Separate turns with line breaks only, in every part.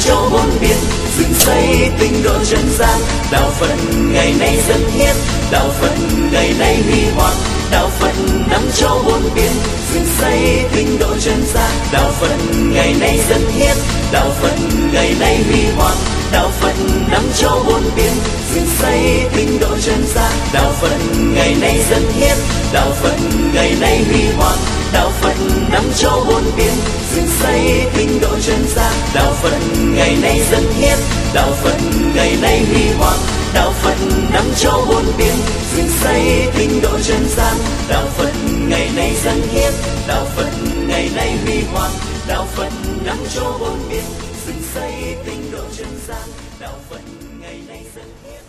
châu bốn biển dựng xây tinh độ chân gian. Đạo phật ngày nay dân hiến, đạo phật ngày nay huy hoàng. Đạo phật năm châu bốn biển dựng xây tinh độ chân gian. Đạo phật ngày nay dân hiến, đạo phật ngày nay huy hoàng. Đạo phật năm châu bốn biển dựng xây tinh độ chân gian. Đạo phật ngày nay dân hiến, đạo phật ngày nay huy hoàng đạo phật năm châu bốn biển, dựng xây tinh độ chân gian. Đạo phật ngày nay dân hiến, đạo phật ngày nay huy hoàng. Đạo phật năm châu bốn biển, dựng xây tinh độ chân gian. Đạo phật ngày nay dân hiến, đạo phật ngày nay huy hoàng. Đạo phật năm châu bốn biển, dựng xây tinh độ chân gian. Đạo phật ngày nay dân hiến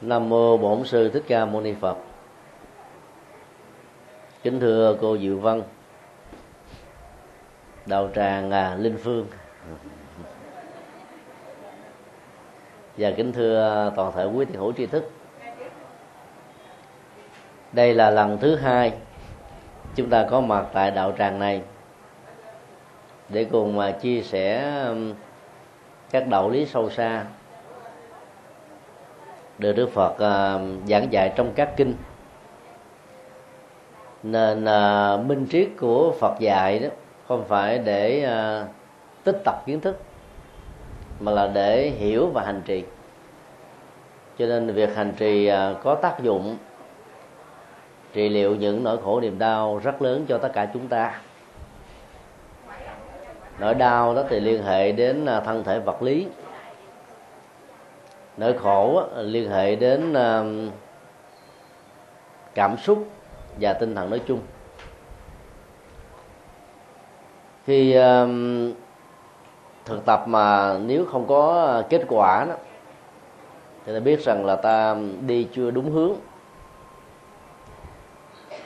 Nam mô Bổn sư Thích Ca Mâu Ni Phật. Kính thưa cô Diệu Vân, đạo tràng à, Linh Phương và kính thưa toàn thể quý thiền hữu tri thức. Đây là lần thứ hai chúng ta có mặt tại đạo tràng này để cùng mà chia sẻ các đạo lý sâu xa được Đức Phật à, giảng dạy trong các kinh nên à, minh triết của Phật dạy đó không phải để à, tích tập kiến thức mà là để hiểu và hành trì. Cho nên việc hành trì à, có tác dụng trị liệu những nỗi khổ niềm đau rất lớn cho tất cả chúng ta. Nỗi đau đó thì liên hệ đến à, thân thể vật lý. Nỗi khổ liên hệ đến à, cảm xúc và tinh thần nói chung. Khi um, thực tập mà nếu không có kết quả đó thì ta biết rằng là ta đi chưa đúng hướng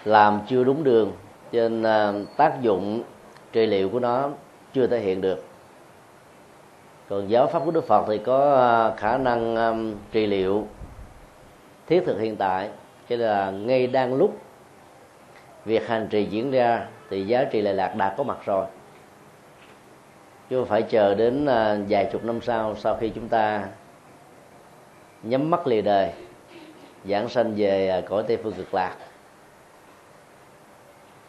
làm chưa đúng đường trên nên à, tác dụng trị liệu của nó chưa thể hiện được. Còn giáo pháp của đức phật thì có à, khả năng um, trị liệu thiết thực hiện tại cho nên là ngay đang lúc việc hành trì diễn ra thì giá trị lệ lạc đã có mặt rồi. Chứ không phải chờ đến à, vài chục năm sau sau khi chúng ta nhắm mắt lìa đời, giảng sanh về à, cõi tây phương cực lạc.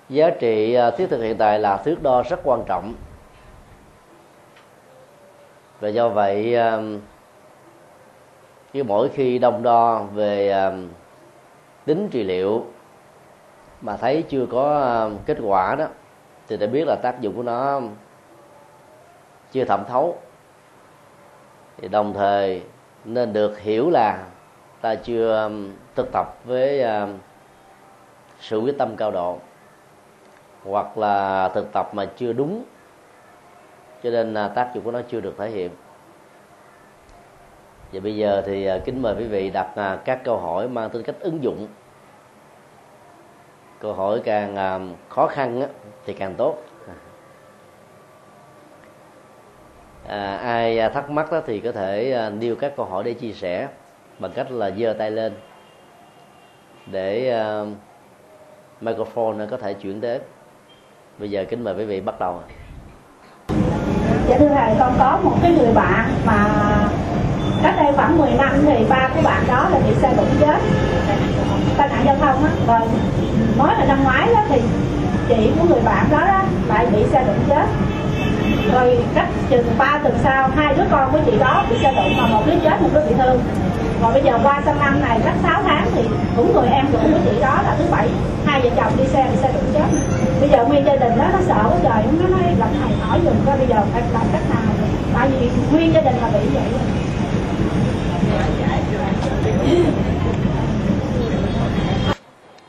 Giá trị à, thiết thực hiện tại là thước đo rất quan trọng. Và do vậy cứ mỗi khi đông đo về tính trị liệu mà thấy chưa có ờ, kết quả đó, thì để biết là tác dụng của nó chưa thẩm thấu. Thì đồng thời nên được hiểu là ta chưa ờ, thực tập với ờ, sự quyết tâm cao độ, hoặc là thực tập mà chưa đúng. Cho nên là tác dụng của nó chưa được thể hiện. Và bây giờ thì kính mời quý vị đặt các câu hỏi mang tính cách ứng dụng câu hỏi càng à, khó khăn thì càng tốt. À, ai à, thắc mắc đó thì có thể à, nêu các câu hỏi để chia sẻ bằng cách là giơ tay lên để uh, microphone có thể chuyển đến bây giờ kính mời quý vị bắt đầu
dạ thưa thầy con có một cái người bạn mà cách đây khoảng 10 năm thì ba của bạn đó là bị xe đụng chết. Tai nạn giao thông á. Rồi nói là năm ngoái đó thì chị của người bạn đó, đó lại bị xe đụng chết. Rồi cách chừng ba tuần sau hai đứa con của chị đó bị xe đụng mà một đứa chết một đứa bị thương. Rồi bây giờ qua sang năm này cách 6 tháng thì cũng người em của của chị đó là thứ bảy hai vợ chồng đi xe bị xe đụng chết. Bây giờ nguyên gia đình đó nó sợ quá trời nó nói lần này hỏi dùm coi bây giờ phải làm cách nào. Tại vì nguyên gia đình là bị vậy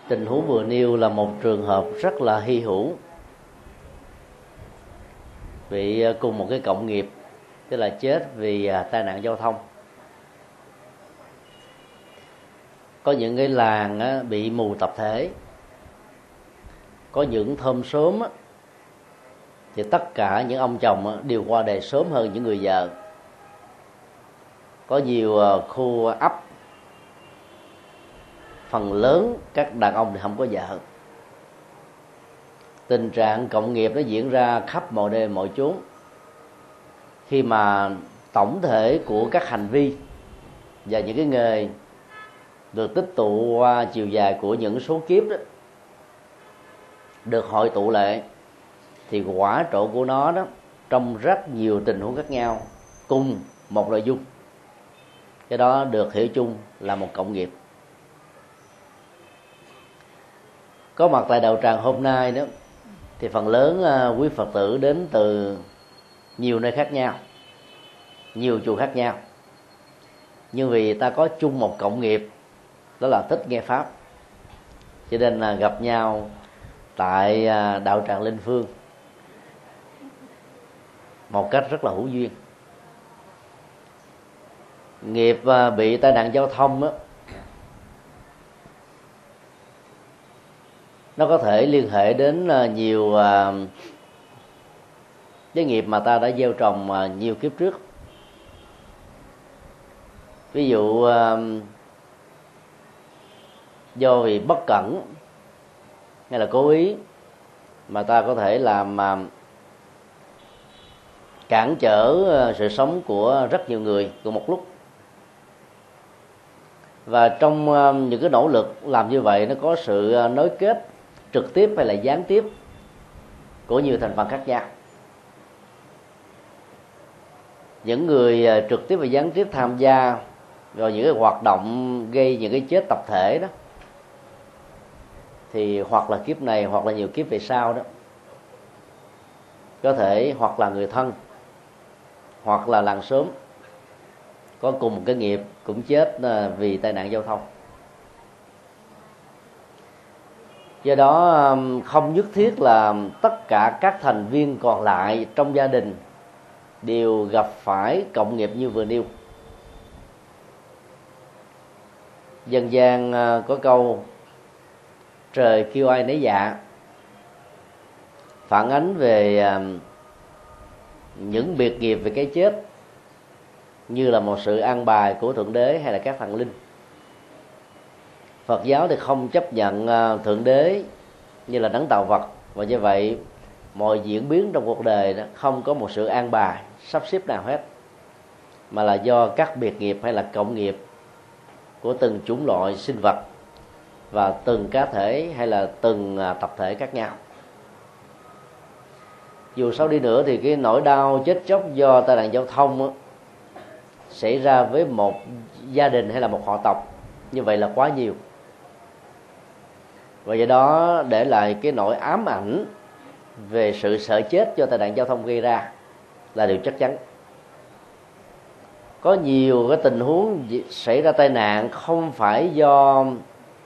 tình huống vừa nêu là một trường hợp rất là hy hữu. Bị à, cùng một cái cộng nghiệp, tức là chết vì à, tai nạn giao thông. Có những cái làng bị mù tập thể. Có những thơm sớm thì tất cả những ông chồng đều qua đời sớm hơn những người vợ. Có nhiều à, khu ấp phần lớn các đàn ông thì không có vợ. Tình trạng cộng nghiệp nó diễn ra khắp mọi nơi, mọi chốn. Khi mà tổng thể của các hành vi và những cái nghề được tích tụ qua chiều dài của những số kiếp đó được hội tụ lại, thì quả trộ của nó đó trong rất nhiều tình huống khác nhau cùng một nội dung. Cái đó được hiểu chung là một cộng nghiệp. Có mặt tại đạo tràng hôm nay đó, thì phần lớn à, quý phật tử đến từ nhiều nơi khác nhau, nhiều chùa khác nhau. Nhưng vì ta có chung một cộng nghiệp, đó là thích nghe pháp. Cho nên là gặp nhau tại à, đạo tràng linh phương. Một cách rất là hữu duyên. Nghiệp à, bị tai nạn giao thông đó nó có thể liên hệ đến ờ, nhiều ờ, cái nghiệp mà ta đã gieo trồng ờ, nhiều kiếp trước. Ví dụ do vì bất cẩn hay là cố ý mà ta có thể làm mà cản trở sự sống của rất nhiều người cùng một lúc. Và trong những cái nỗ lực làm như vậy, nó có sự nối kết trực tiếp hay là gián tiếp của nhiều thành phần khác nhau. Những người à, trực tiếp và gián tiếp tham gia vào những cái hoạt động gây những cái chết tập thể đó, thì hoặc là kiếp này hoặc là nhiều kiếp về sau đó, có thể hoặc là người thân, hoặc là làng sớm có cùng một cái nghiệp cũng chết à, vì tai nạn giao thông. Do đó um, không nhất thiết là tất cả các thành viên còn lại trong gia đình đều gặp phải cộng nghiệp như vừa nêu. Dân gian ờ, có câu, trời kêu ai nấy dạ. Phản ánh về um, những biệt nghiệp về cái chết như là một sự an bài của thượng đế hay là các thần linh phật giáo thì không chấp nhận à, thượng đế như là đấng tạo vật. Và như vậy mọi diễn biến trong cuộc đời đó không có một sự an bài sắp xếp nào hết mà là do các biệt nghiệp hay là cộng nghiệp của từng chủng loại sinh vật và từng cá thể hay là từng à, tập thể khác nhau. Dù sau đi nữa thì cái nỗi đau chết chóc do tai nạn giao thông đó, xảy ra với một gia đình hay là một họ tộc như vậy là quá nhiều và do đó để lại cái nỗi ám ảnh về sự sợ chết do tai nạn giao thông gây ra là điều chắc chắn. Có nhiều cái tình huống xảy ra tai nạn không phải do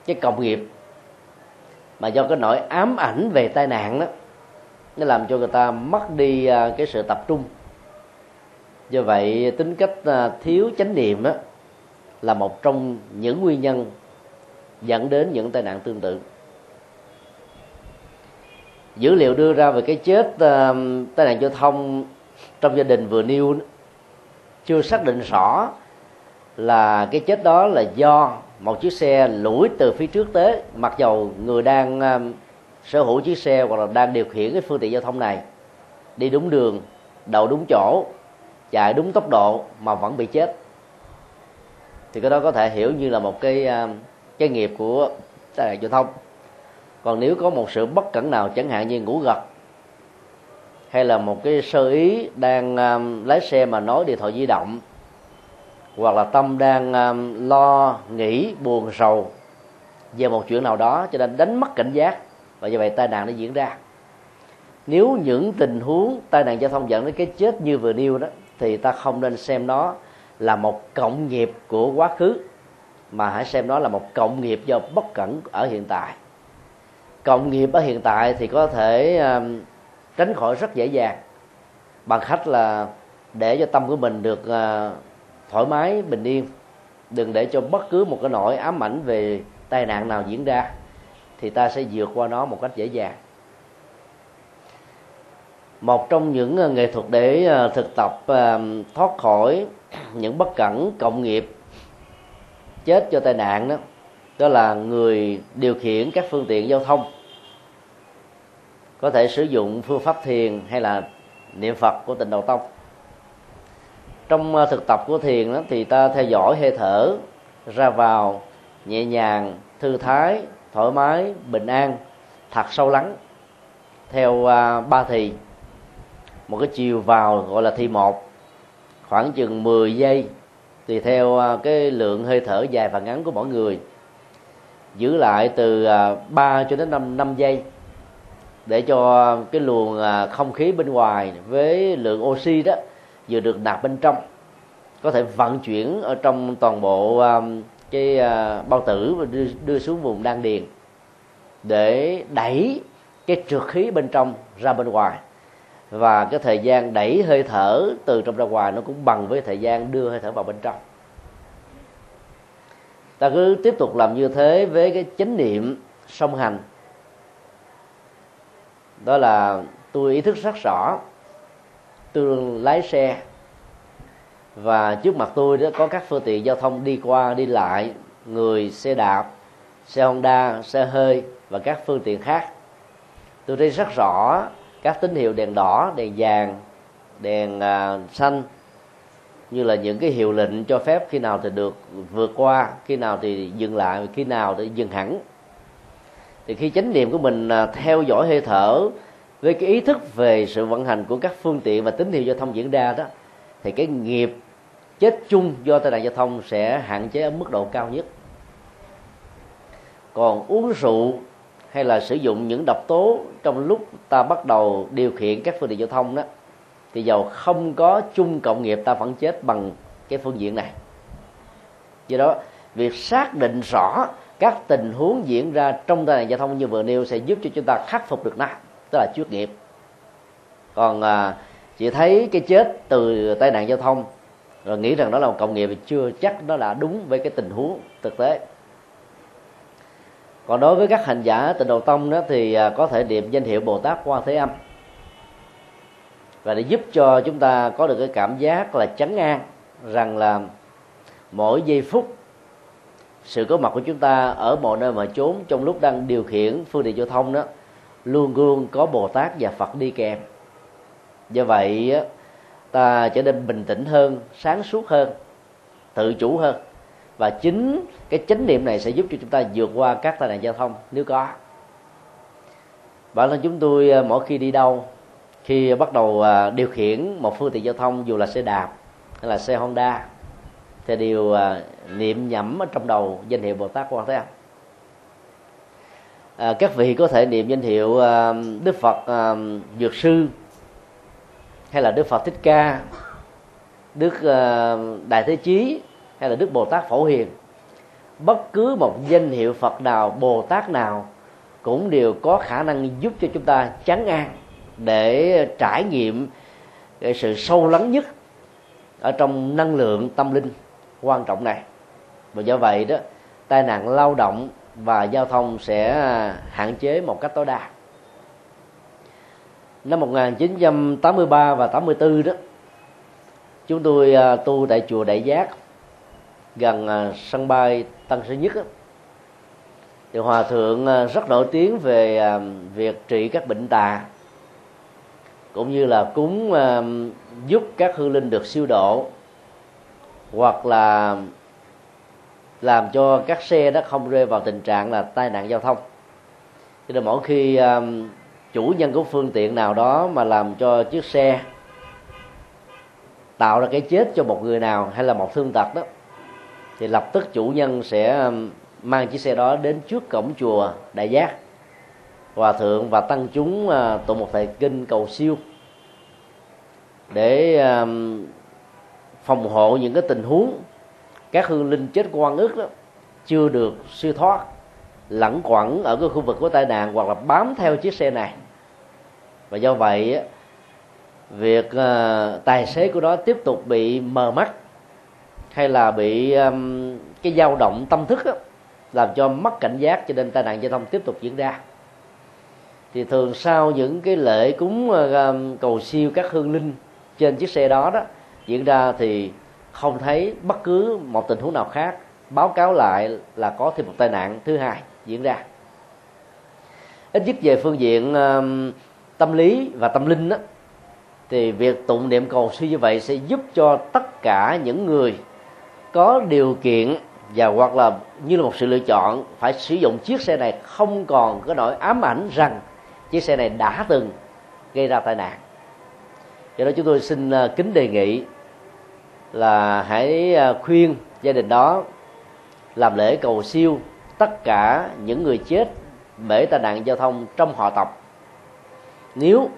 cái cộng nghiệp mà do cái nỗi ám ảnh về tai nạn đó nó làm cho người ta mất đi à, cái sự tập trung. Do vậy tính cách à, thiếu chánh niệm đó, là một trong những nguyên nhân dẫn đến những tai nạn tương tự dữ liệu đưa ra về cái chết uh, tai nạn giao thông trong gia đình vừa nêu chưa xác định rõ là cái chết đó là do một chiếc xe lủi từ phía trước tới mặc dầu người đang uh, sở hữu chiếc xe hoặc là đang điều khiển cái phương tiện giao thông này đi đúng đường đậu đúng chỗ chạy đúng tốc độ mà vẫn bị chết. Thì cái đó có thể hiểu như là một cái uh, cái nghiệp của tai nạn giao thông còn nếu có một sự bất cẩn nào chẳng hạn như ngủ gật hay là một cái sơ ý đang um, lái xe mà nói điện thoại di động hoặc là tâm đang um, lo nghĩ buồn sầu về một chuyện nào đó cho nên đánh mất cảnh giác và như vậy tai nạn nó diễn ra. Nếu những tình huống tai nạn giao thông dẫn đến cái chết như vừa nêu đó thì ta không nên xem nó là một cộng nghiệp của quá khứ mà hãy xem nó là một cộng nghiệp do bất cẩn ở hiện tại cộng nghiệp ở hiện tại thì có thể tránh khỏi rất dễ dàng bằng cách là để cho tâm của mình được ờ, thoải mái, bình yên. Đừng để cho bất cứ một cái nỗi ám ảnh về tai nạn nào diễn ra thì ta sẽ vượt qua nó một cách dễ dàng. Một trong những ờ, nghệ thuật để ờ, thực tập thoát khỏi những bất cẩn, cộng nghiệp, chết cho tai nạn đó đó là người điều khiển các phương tiện giao thông. Có thể sử dụng phương pháp thiền hay là niệm phật của tịnh độ tông. Trong à, thực tập của thiền đó, thì ta theo dõi hơi thở ra vào nhẹ nhàng thư thái thoải mái bình an thật sâu lắng. Theo uh, ba thì một cái chiều vào gọi là thì một khoảng chừng 10 giây tùy theo uh, cái lượng hơi thở dài và ngắn của mỗi người giữ lại từ à, 3 cho đến 5, 5 giây để cho cái luồng à, không khí bên ngoài với lượng oxy đó vừa được nạp bên trong có thể vận chuyển ở trong toàn bộ à, cái bao tử và đưa, đưa xuống vùng đan điền để đẩy cái trượt khí bên trong ra bên ngoài. Và cái thời gian đẩy hơi thở từ trong ra ngoài nó cũng bằng với thời gian đưa hơi thở vào bên trong ta cứ tiếp tục làm như thế với cái chánh niệm song hành. Đó là tôi ý thức rất rõ tôi lái xe và trước mặt tôi đó có các phương tiện giao thông đi qua đi lại người xe đạp xe honda xe hơi và các phương tiện khác. Tôi thấy rất rõ các tín hiệu đèn đỏ đèn vàng đèn à, xanh như là những cái hiệu lệnh cho phép khi nào thì được vượt qua, khi nào thì dừng lại, khi nào thì dừng hẳn. Thì khi chánh niệm của mình à, theo dõi hơi thở với cái ý thức về sự vận hành của các phương tiện và tín hiệu giao thông diễn ra đó, thì cái nghiệp chết chung do tai nạn giao thông sẽ hạn chế ở mức độ cao nhất. Còn uống rượu hay là sử dụng những độc tố trong lúc ta bắt đầu điều khiển các phương tiện giao thông đó thì dầu không có chung cộng nghiệp ta vẫn chết bằng cái phương diện này. Do đó việc xác định rõ các tình huống diễn ra trong tai nạn giao thông như vừa nêu sẽ giúp cho chúng ta khắc phục được nó tức là trước nghiệp. Còn à, chỉ thấy cái chết từ tai nạn giao thông rồi nghĩ rằng đó là một cộng nghiệp thì chưa chắc đó là đúng với cái tình huống thực tế. Còn đối với các hành giả tịnh độ tông đó thì à, có thể niệm danh hiệu bồ tát quan thế âm và để giúp cho chúng ta có được cái cảm giác là chấn an, rằng là mỗi giây phút, sự có mặt của chúng ta ở mọi nơi mà trốn trong lúc đang điều khiển phương tiện giao thông đó, luôn luôn có bồ tát và phật đi kèm. Do vậy ta trở nên bình tĩnh hơn, sáng suốt hơn, tự chủ hơn. Và chính cái chánh niệm này sẽ giúp cho chúng ta vượt qua các tai nạn giao thông nếu có. Bản thân chúng tôi à, mỗi khi đi đâu khi bắt đầu à, điều khiển một phương tiện giao thông dù là xe đạp hay là xe honda thì đều à, niệm nhẩm ở trong đầu danh hiệu bồ tát quan thế âm. À, các vị có thể niệm danh hiệu à, đức phật dược sư hay là đức phật thích ca đức đại thế chí hay là đức bồ tát phổ hiền. Bất cứ một danh hiệu phật nào bồ tát nào cũng đều có khả năng giúp cho chúng ta chán an để trải nghiệm cái sự sâu lắng nhất ở trong năng lượng tâm linh quan trọng này. Và do vậy đó, tai nạn lao động và giao thông sẽ hạn chế một cách tối đa. Năm 1983 và 84 đó, chúng tôi à, tu tại chùa Đại Giác gần à, sân bay Tân Sơn Nhất thì hòa thượng à, rất nổi tiếng về việc trị các bệnh tà cũng như là cúng giúp các hư linh được siêu độ, hoặc là làm cho các xe đó không rơi vào tình trạng là tai nạn giao thông. Cho nên mỗi khi chủ nhân của phương tiện nào đó mà làm cho chiếc xe tạo ra cái chết cho một người nào hay là một thương tật đó, thì lập tức chủ nhân sẽ mang chiếc xe đó đến trước cổng chùa đại giác hòa thượng và tăng chúng uh, tụng một thời kinh cầu siêu để à, phòng hộ những cái tình huống các hương linh chết quan ức đó chưa được siêu thoát lẩn quẩn ở cái khu vực của tai nạn hoặc là bám theo chiếc xe này. Và do vậy việc uh, tài xế của nó tiếp tục bị mờ mắt hay là bị um, cái dao động tâm thức đó, làm cho mất cảnh giác cho nên tai nạn giao thông tiếp tục diễn ra thì thường sau những cái lễ cúng ờ, cầu siêu các hương linh trên chiếc xe đó đó diễn ra thì không thấy bất cứ một tình huống nào khác. Báo cáo lại là có thêm một tai nạn thứ hai diễn ra. Ít nhất về phương diện tâm lý và tâm linh đó, thì việc tụng niệm cầu siêu như vậy sẽ giúp cho tất cả những người có điều kiện và hoặc là như là một sự lựa chọn phải sử dụng chiếc xe này không còn có nỗi ám ảnh rằng chiếc xe này đã từng gây ra tai nạn. Do đó chúng tôi xin ờ, kính đề nghị là hãy ờ, khuyên gia đình đó làm lễ cầu siêu tất cả những người chết bể tai nạn giao thông trong họ tộc. Nếu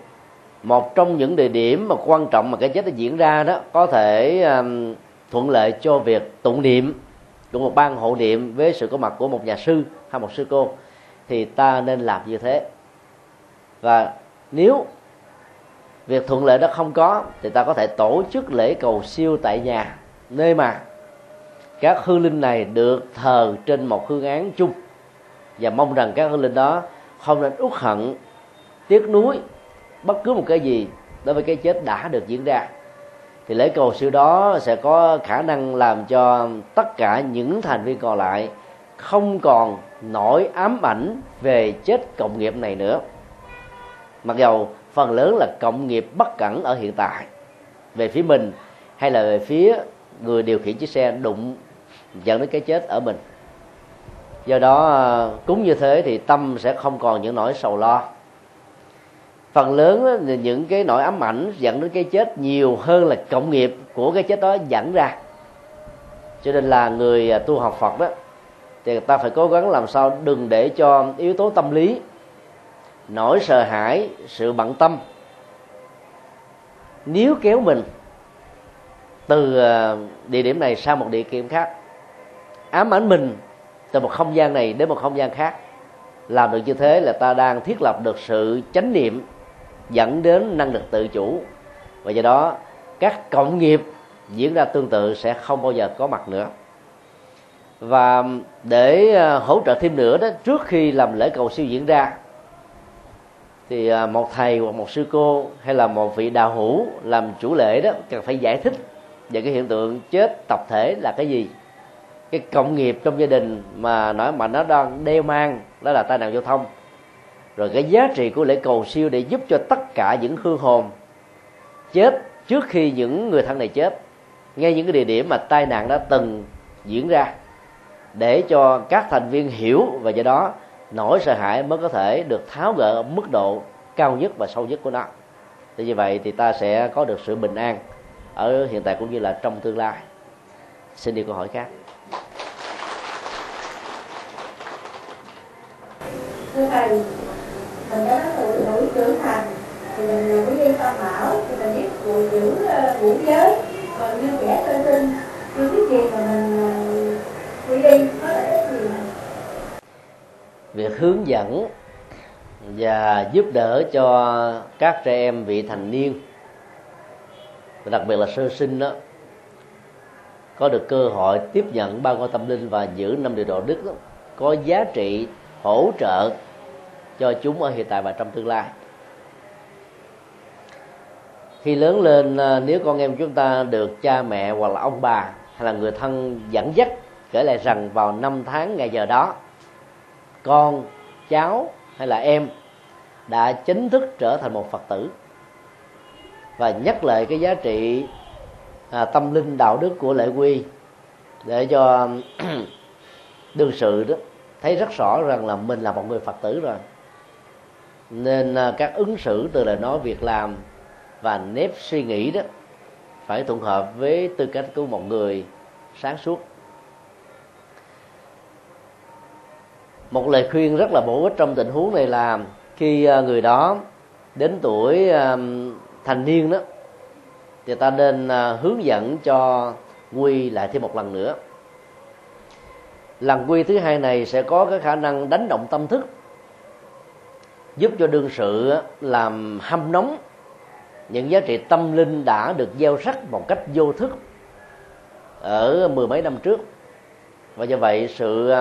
một trong những địa điểm mà quan trọng mà cái chết đã diễn ra đó có thể um, thuận lợi cho việc tụng niệm của một ban hộ niệm với sự có mặt của một nhà sư hay một sư cô thì ta nên làm như thế và nếu việc thuận lợi đó không có, thì ta có thể tổ chức lễ cầu siêu tại nhà, nơi mà các hương linh này được thờ trên một hương án chung. Và mong rằng các hương linh đó không nên uất hận, tiếc nuối bất cứ một cái gì đối với cái chết đã được diễn ra. Thì lễ cầu siêu đó sẽ có khả năng làm cho tất cả những thành viên còn lại không còn nỗi ám ảnh về chết cộng nghiệp này nữa mặc dầu phần lớn là cộng nghiệp bất cẩn ở hiện tại, về phía mình hay là về phía người điều khiển chiếc xe đụng dẫn đến cái chết ở mình. Do đó à, cũng như thế thì tâm sẽ không còn những nỗi sầu lo. Phần lớn những cái nỗi ám ảnh dẫn đến cái chết nhiều hơn là cộng nghiệp của cái chết đó dẫn ra. Cho nên là người à, tu học phật đó, thì ta phải cố gắng làm sao đừng để cho yếu tố tâm lý nỗi sợ hãi, sự bận tâm. Nếu kéo mình từ ờ, địa điểm này sang một địa điểm khác, ám ảnh mình từ một không gian này đến một không gian khác, làm được như thế là ta đang thiết lập được sự chánh niệm dẫn đến năng lực tự chủ. Và do đó, các cộng nghiệp diễn ra tương tự sẽ không bao giờ có mặt nữa. Và để ờ, hỗ trợ thêm nữa đó, trước khi làm lễ cầu siêu diễn ra thì à, một thầy hoặc một sư cô hay là một vị đạo hữu làm chủ lễ đó cần phải giải thích về cái hiện tượng chết tập thể là cái gì. Cái cộng nghiệp trong gia đình mà nói mà nó đang đeo mang đó là tai nạn giao thông. Rồi cái giá trị của lễ cầu siêu để giúp cho tất cả những hương hồn chết trước khi những người thân này chết. Ngay những cái địa điểm mà tai nạn đã từng diễn ra để cho các thành viên hiểu và do đó nỗi sợ hãi mới có thể được tháo gỡ ở mức độ cao nhất và sâu nhất của nó. Thì như vậy thì ta sẽ có được sự bình an ở hiện tại cũng như là trong tương lai. Xin đi câu hỏi khác.
Thưa thầy, mình đã tuổi tuổi trưởng thành, thì mình là quý viên tam bảo, thì mình biết phụ giữ ngũ ờ, giới, còn như trẻ sơ sinh. Chưa biết gì mà mình quý đi có lợi ích gì
việc hướng dẫn và giúp đỡ cho các trẻ em vị thành niên đặc biệt là sơ sinh đó có được cơ hội tiếp nhận ba con tâm linh và giữ năm điều đạo đức đó, có giá trị hỗ trợ cho chúng ở hiện tại và trong tương lai. Khi lớn lên à, nếu con em chúng ta được cha mẹ hoặc là ông bà hay là người thân dẫn dắt kể lại rằng vào năm tháng ngày giờ đó con cháu hay là em đã chính thức trở thành một phật tử. Và nhắc lại cái giá trị à, tâm linh đạo đức của lễ quy để cho đương sự đó thấy rất rõ rằng là mình là một người phật tử rồi. Nên à, các ứng xử từ lời nói việc làm và nếp suy nghĩ đó phải thuận hợp với tư cách của một người sáng suốt. Một lời khuyên rất là bổ ích trong tình huống này là khi à, người đó đến tuổi à, thành niên đó, thì ta nên à, hướng dẫn cho quy lại thêm một lần nữa. Lần quy thứ hai này sẽ có cái khả năng đánh động tâm thức, giúp cho đương sự làm hâm nóng những giá trị tâm linh đã được gieo rắc một cách vô thức ở mười mấy năm trước. Và do vậy, sự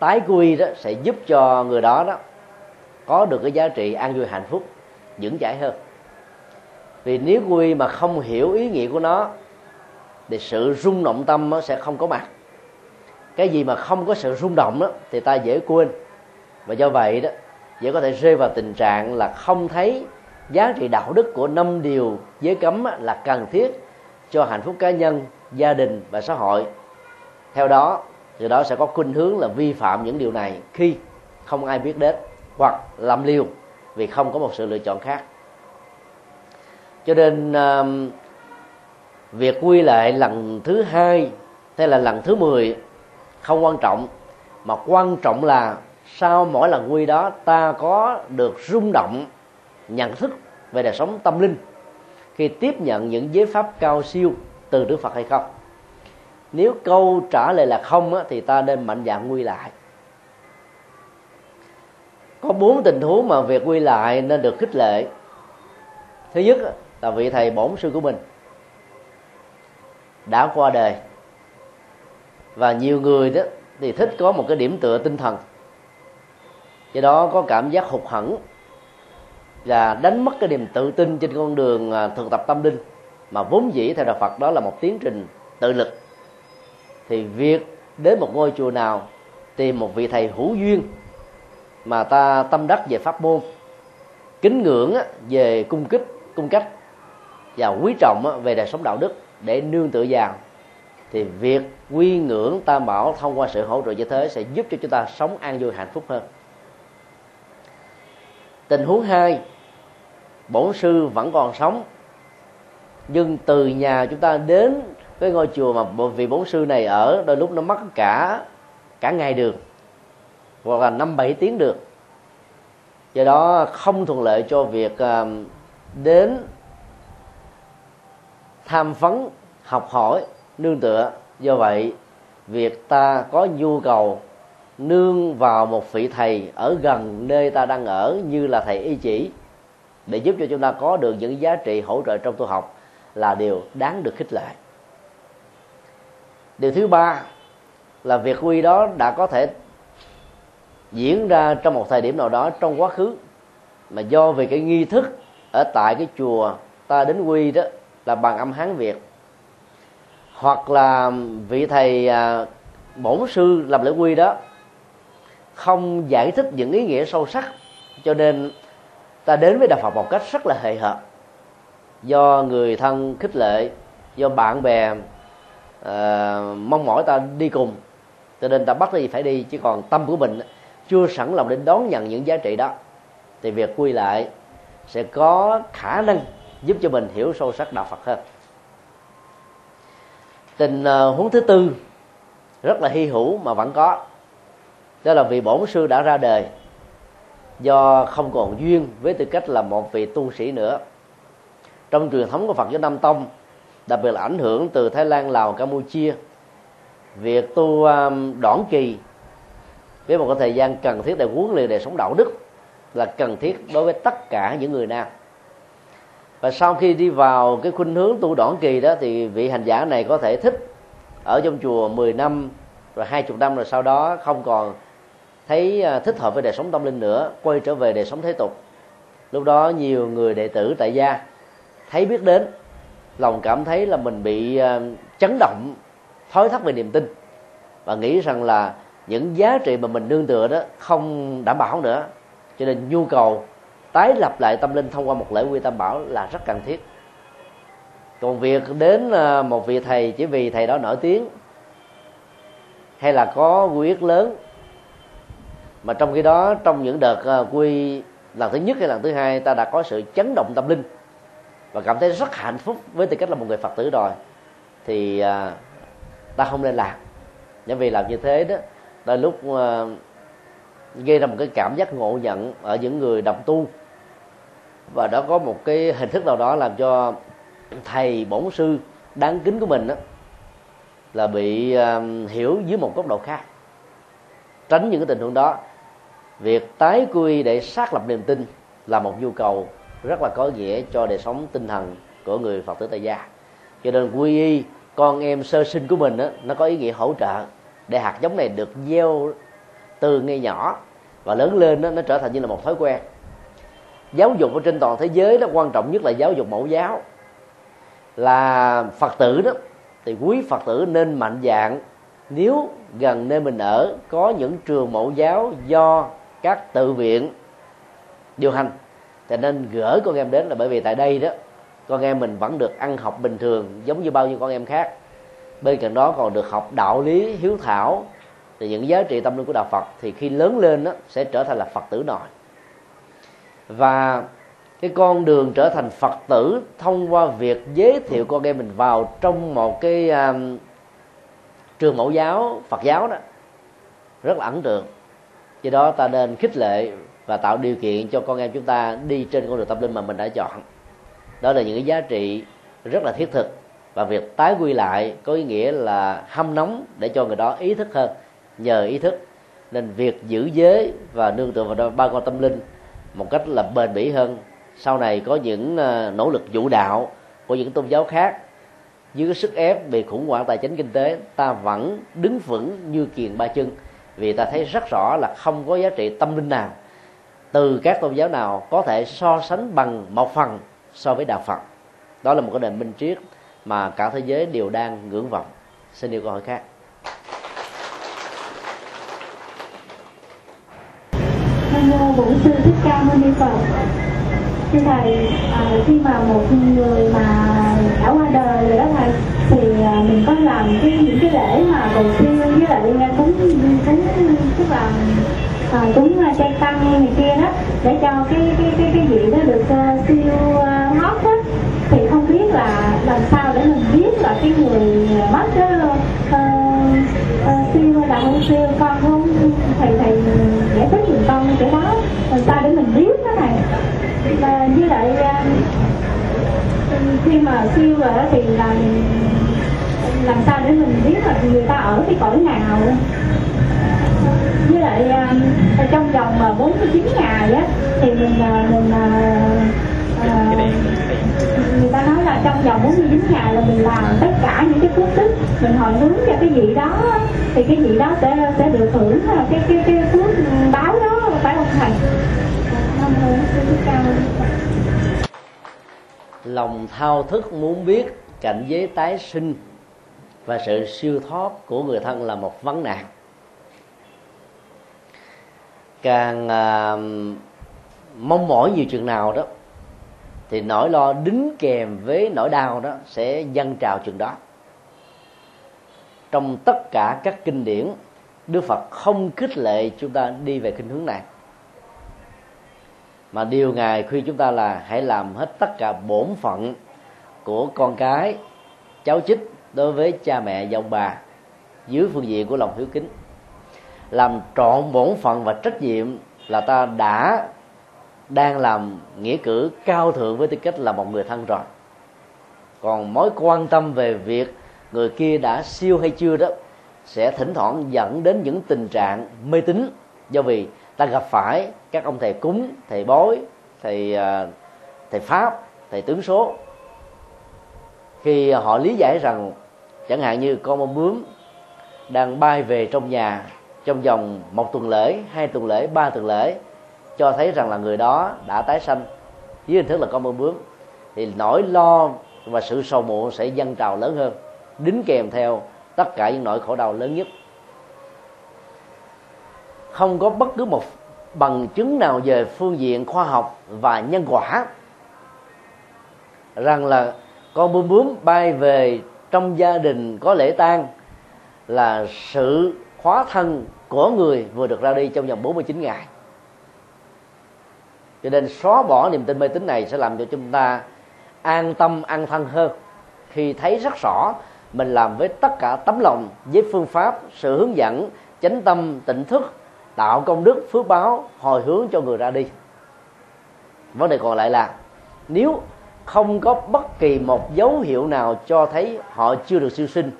tái quy đó sẽ giúp cho người đó đó có được cái giá trị an vui hạnh phúc vững chãi hơn. Vì nếu quy mà không hiểu ý nghĩa của nó thì sự rung động tâm sẽ không có mặt. Cái gì mà không có sự rung động đó, thì ta dễ quên. Và do vậy đó dễ có thể rơi vào tình trạng là không thấy giá trị đạo đức của năm điều giới cấm là cần thiết cho hạnh phúc cá nhân gia đình và xã hội. Theo đó thì đó sẽ có khuynh hướng là vi phạm những điều này khi không ai biết đến hoặc làm liều vì không có một sự lựa chọn khác. Cho nên uh, việc quy lại lần thứ hai hay là lần thứ 10 không quan trọng mà quan trọng là sau mỗi lần quy đó ta có được rung động nhận thức về đời sống tâm linh khi tiếp nhận những giới pháp cao siêu từ Đức Phật hay không nếu câu trả lời là không á, thì ta nên mạnh dạn quy lại. Có bốn tình huống mà việc quy lại nên được khích lệ. Thứ nhất là vị thầy bổn sư của mình đã qua đời. Và nhiều người đó thì thích có một cái điểm tựa tinh thần. Do đó có cảm giác hụt hẫng và đánh mất cái niềm tự tin trên con đường à, thực tập tâm linh. Mà vốn dĩ theo đạo Phật đó là một tiến trình tự lực thì việc đến một ngôi chùa nào, tìm một vị thầy hữu duyên mà ta tâm đắc về pháp môn, kính ngưỡng về cung kích cung cách và quý trọng về đời sống đạo đức để nương tựa vào, thì việc quy ngưỡng tam bảo thông qua sự hỗ trợ như thế sẽ giúp cho chúng ta sống an vui, hạnh phúc hơn. Tình huống hai, bổn sư vẫn còn sống, nhưng từ nhà chúng ta đến cái ngôi chùa mà vị bốn sư này ở, đôi lúc nó mất cả cả ngày đường, hoặc là năm bảy tiếng được do đó không thuận lợi cho việc ờ, đến tham vấn, học hỏi, nương tựa. Do vậy, việc ta có nhu cầu nương vào một vị thầy ở gần nơi ta đang ở như là thầy y chỉ, để giúp cho chúng ta có được những giá trị hỗ trợ trong tu học là điều đáng được khích lệ điều thứ ba là việc quy đó đã có thể diễn ra trong một thời điểm nào đó trong quá khứ, mà do vì cái nghi thức ở tại cái chùa ta đến quy đó là bằng âm hán việt. Hoặc là vị thầy à, bổn sư làm lễ quy đó không giải thích những ý nghĩa sâu sắc, cho nên ta đến với đạo Phật một cách rất là hời hợt. Do người thân khích lệ, do bạn bè uh, mong mỏi ta đi cùng. Cho nên ta bắt đi phải đi chứ còn tâm của mình chưa sẵn lòng để đón nhận những giá trị đó. Thì việc quy lại sẽ có khả năng giúp cho mình hiểu sâu sắc đạo Phật hơn. Tình uh, huống thứ tư rất là hy hữu mà vẫn có. Đó là vị bổn sư đã ra đời do không còn duyên với tư cách là một vị tu sĩ nữa. Trong truyền thống của Phật giáo Nam Tông đặc biệt là ảnh hưởng từ Thái Lan Lào Campuchia. Việc tu um, đoạn kỳ với một cái thời gian cần thiết để huấn luyện đời sống đạo đức là cần thiết đối với tất cả những người nam. Và sau khi đi vào cái khuynh hướng tu đoạn kỳ đó thì vị hành giả này có thể thích ở trong chùa 10 năm rồi hai chục năm rồi sau đó không còn thấy à, thích hợp với đời sống tâm linh nữa quay trở về đời sống thế tục. Lúc đó nhiều người đệ tử tại gia thấy biết đến lòng cảm thấy là mình bị ờ, chấn động, thói thắt về niềm tin. Và nghĩ rằng là những giá trị mà mình nương tựa đó không đảm bảo nữa. Cho nên nhu cầu tái lập lại tâm linh thông qua một lễ quy tam bảo là rất cần thiết. Còn việc đến ờ, một vị thầy chỉ vì thầy đó nổi tiếng hay là có quyết lớn, mà trong khi đó trong những đợt ờ, quy lần thứ nhất hay lần thứ hai ta đã có sự chấn động tâm linh và cảm thấy rất hạnh phúc với tư cách là một người phật tử rồi. Thì à, ta không nên làm. Bởi vì làm như thế đó đôi lúc à, gây ra một cái cảm giác ngộ nhận ở những người đồng tu. Và đó có một cái hình thức nào đó làm cho thầy bổn sư đáng kính của mình đó là bị à, hiểu dưới một góc độ khác. Tránh những cái tình huống đó việc tái quy để xác lập niềm tin là một nhu cầu rất là có nghĩa cho đời sống tinh thần của người phật tử tại gia. Cho nên quy y con em sơ sinh của mình đó, nó có ý nghĩa hỗ trợ. Để hạt giống này được gieo từ ngay nhỏ và lớn lên đó, nó trở thành như là một thói quen. Giáo dục ở trên toàn thế giới nó quan trọng nhất là giáo dục mẫu giáo. Là phật tử đó thì quý phật tử nên mạnh dạng nếu gần nơi mình ở có những trường mẫu giáo do các tự viện điều hành cho nên gửi con em đến là bởi vì tại đây đó con em mình vẫn được ăn học bình thường giống như bao nhiêu con em khác. Bên cạnh đó còn được học đạo lý hiếu thảo. Thì những giá trị tâm linh của đạo Phật thì khi lớn lên đó, sẽ trở thành là Phật tử nội và cái con đường trở thành Phật tử thông qua việc giới thiệu con em mình vào trong một cái um, trường mẫu giáo Phật giáo đó rất là ấn tượng. Do đó ta nên khích lệ và tạo điều kiện cho con em chúng ta đi trên con đường tâm linh mà mình đã chọn. Đó là những cái giá trị rất là thiết thực và việc tái quy lại có ý nghĩa là hâm nóng để cho người đó ý thức hơn, nhờ ý thức. Nên việc giữ giới và nương tựa vào ba con tâm linh một cách là bền bỉ hơn, sau này có những ờ, nỗ lực dụ đạo của những tôn giáo khác, dưới cái sức ép về khủng hoảng tài chính kinh tế, ta vẫn đứng vững như kiền ba chân. Vì ta thấy rất rõ là không có giá trị tâm linh nào từ các tôn giáo nào có thể so sánh bằng một phần so với đạo phật đó là một cái nền minh triết mà cả thế giới đều đang ngưỡng vọng. Xin yêu câu hỏi khác.
Nam mô bổn sư thích ca mâu ni phật. Thưa thầy à, khi mà một người mà đã qua đời rồi đó thầy thì à, mình có làm cái những cái lễ mà cầu siêu với lại cúng cúng tức là à, cúng à, chay tăng này kia đó để cho cái cái cái cái gì đó được uh, siêu ờ, uh, hót á thì không biết là làm sao để mình biết là cái người ờ, mất đó uh, uh, siêu là không siêu con không thầy thầy giải thích giùm con cái đó làm sao để mình biết đó này và như lại uh, khi mà siêu rồi đó thì làm làm sao để mình biết là người ta ở cái cõi nào với lại uh, trong vòng mà 49 ngày á thì mình uh, mình uh, người ta nói là trong vòng 49 ngày là mình làm tất cả những cái phước tích mình hồi hướng cho cái vị đó thì cái vị đó sẽ sẽ được hưởng cái cái cái phước báo đó phải không thầy?
Lòng thao thức muốn biết cảnh giới tái sinh và sự siêu thoát của người thân là một vấn nạn càng à, mong mỏi nhiều chừng nào đó thì nỗi lo đính kèm với nỗi đau đó sẽ dâng trào chừng đó. Trong tất cả các kinh điển đức phật không khích lệ chúng ta đi về kinh hướng này. Mà điều ngài khuyên chúng ta là hãy làm hết tất cả bổn phận của con cái cháu chích đối với cha mẹ và ông bà dưới phương diện của lòng hiếu kính làm trọn bổn phận và trách nhiệm là ta đã đang làm nghĩa cử cao thượng với tư cách là một người thân rồi. Còn mối quan tâm về việc người kia đã siêu hay chưa đó sẽ thỉnh thoảng dẫn đến những tình trạng mê tín, do vì ta gặp phải các ông thầy cúng, thầy bói, thầy à, thầy pháp, thầy tướng số. Khi họ lý giải rằng chẳng hạn như con bông bướm đang bay về trong nhà trong vòng một tuần lễ, hai tuần lễ, ba tuần lễ, cho thấy rằng là người đó đã tái sanh. Dưới hình thức là con bướm bướm. Thì nỗi lo và sự sầu muộn sẽ dâng trào lớn hơn, đính kèm theo tất cả những nỗi khổ đau lớn nhất. Không có bất cứ một bằng chứng nào về phương diện khoa học và nhân quả rằng là con bướm bướm bay về trong gia đình có lễ tang là sự khóa thân của người vừa được ra đi trong vòng 49 ngày. Cho nên xóa bỏ niềm tin mê tín này sẽ làm cho chúng ta an tâm, an thân hơn khi thấy rất rõ mình làm với tất cả tấm lòng, với phương pháp, sự hướng dẫn, chánh tâm, tỉnh thức tạo công đức, phước báo, hồi hướng cho người ra đi. Vấn đề còn lại là nếu không có bất kỳ một dấu hiệu nào cho thấy họ chưa được siêu sinh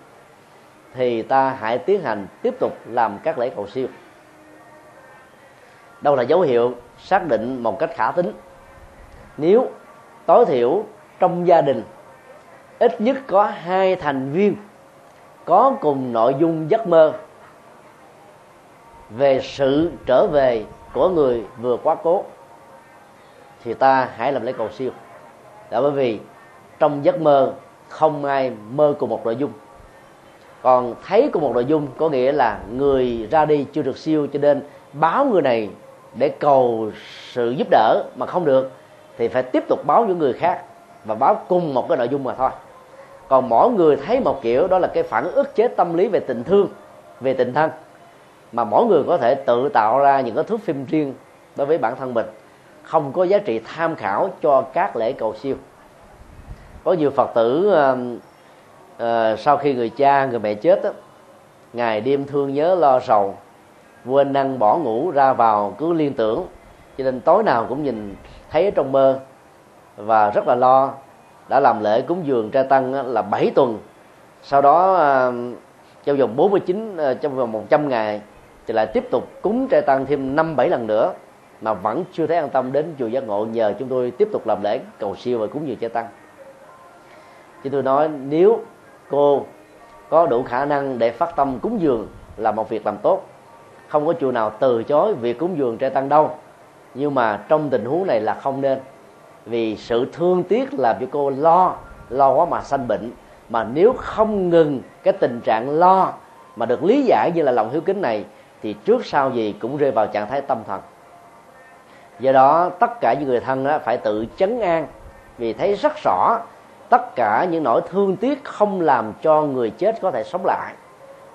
thì ta hãy tiến hành tiếp tục làm các lễ cầu siêu. Đâu là dấu hiệu xác định một cách khả tính? Nếu tối thiểu trong gia đình, ít nhất có hai thành viên có cùng nội dung giấc mơ về sự trở về của người vừa quá cố, thì ta hãy làm lễ cầu siêu. Là bởi vì trong giấc mơ không ai mơ cùng một nội dung còn thấy của một nội dung có nghĩa là người ra đi chưa được siêu cho nên báo người này để cầu sự giúp đỡ mà không được, thì phải tiếp tục báo những người khác và báo cùng một cái nội dung mà thôi. Còn mỗi người thấy một kiểu, đó là cái phản ức chế tâm lý về tình thương, về tình thân. Mà mỗi người có thể tự tạo ra những cái thước phim riêng đối với bản thân mình, không có giá trị tham khảo cho các lễ cầu siêu. Có nhiều phật tử à, sau khi người cha người mẹ chết đó, ngày đêm thương nhớ lo sầu quên năng bỏ ngủ ra vào cứ liên tưởng. Cho nên tối nào cũng nhìn thấy trong mơ và rất là lo. Đã làm lễ cúng dường trai tăng là 7 tuần. Sau đó ờ, trong vòng 49 ờ, trong vòng 100 ngày thì lại tiếp tục cúng trai tăng thêm năm bảy lần nữa mà vẫn chưa thấy an tâm đến chùa giác ngộ. Nhờ chúng tôi tiếp tục làm lễ cầu siêu và cúng dường trai tăng. Chứ tôi nói nếu cô có đủ khả năng để phát tâm cúng dường là một việc làm tốt. Không có chùa nào từ chối việc cúng dường trai tăng đâu. Nhưng mà trong tình huống này là không nên. Vì sự thương tiếc làm cho cô lo lo quá mà sanh bệnh. Mà nếu không ngừng cái tình trạng lo mà được lý giải như là lòng hiếu kính này, thì trước sau gì cũng rơi vào trạng thái tâm thần. Do đó, tất cả những người thân đó phải tự chấn an vì thấy rất rõ tất cả những nỗi thương tiếc không làm cho người chết có thể sống lại.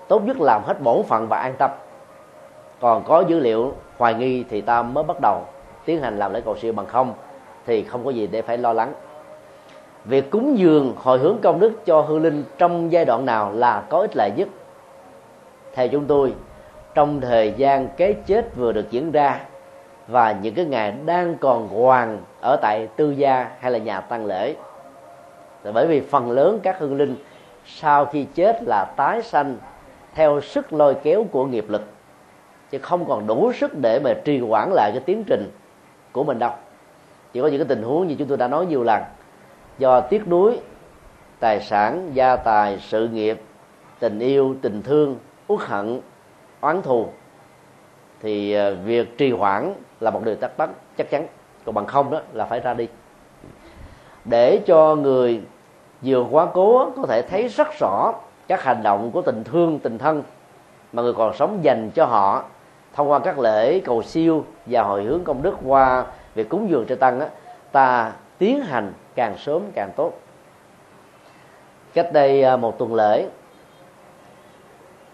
Tốt nhất làm hết bổn phận và an tâm. Còn có dữ liệu hoài nghi thì ta mới bắt đầu tiến hành làm lễ cầu siêu bằng không thì không có gì để phải lo lắng. Việc cúng dường hồi hướng công đức cho hư linh trong giai đoạn nào là có ích lợi nhất. Theo chúng tôi, trong thời gian cái chết vừa được diễn ra và những cái ngày đang còn hoàng ở tại tư gia hay là nhà tăng lễ bởi vì phần lớn các hương linh sau khi chết là tái sanh theo sức lôi kéo của nghiệp lực. Chứ không còn đủ sức để mà trì hoãn lại cái tiến trình của mình đâu. Chỉ có những cái tình huống như chúng tôi đã nói nhiều lần. Do tiếc nuối, tài sản, gia tài, sự nghiệp, tình yêu, tình thương, uất hận, oán thù, thì ờ, việc trì hoãn là một điều tắc bắt chắc chắn. Còn bằng không đó là phải ra đi. Để cho người vừa quá cố có thể thấy rất rõ các hành động của tình thương tình thân mà người còn sống dành cho họ thông qua các lễ cầu siêu và hồi hướng công đức qua việc cúng dường cho tăng á, ta tiến hành càng sớm càng tốt. Cách đây à, một tuần lễ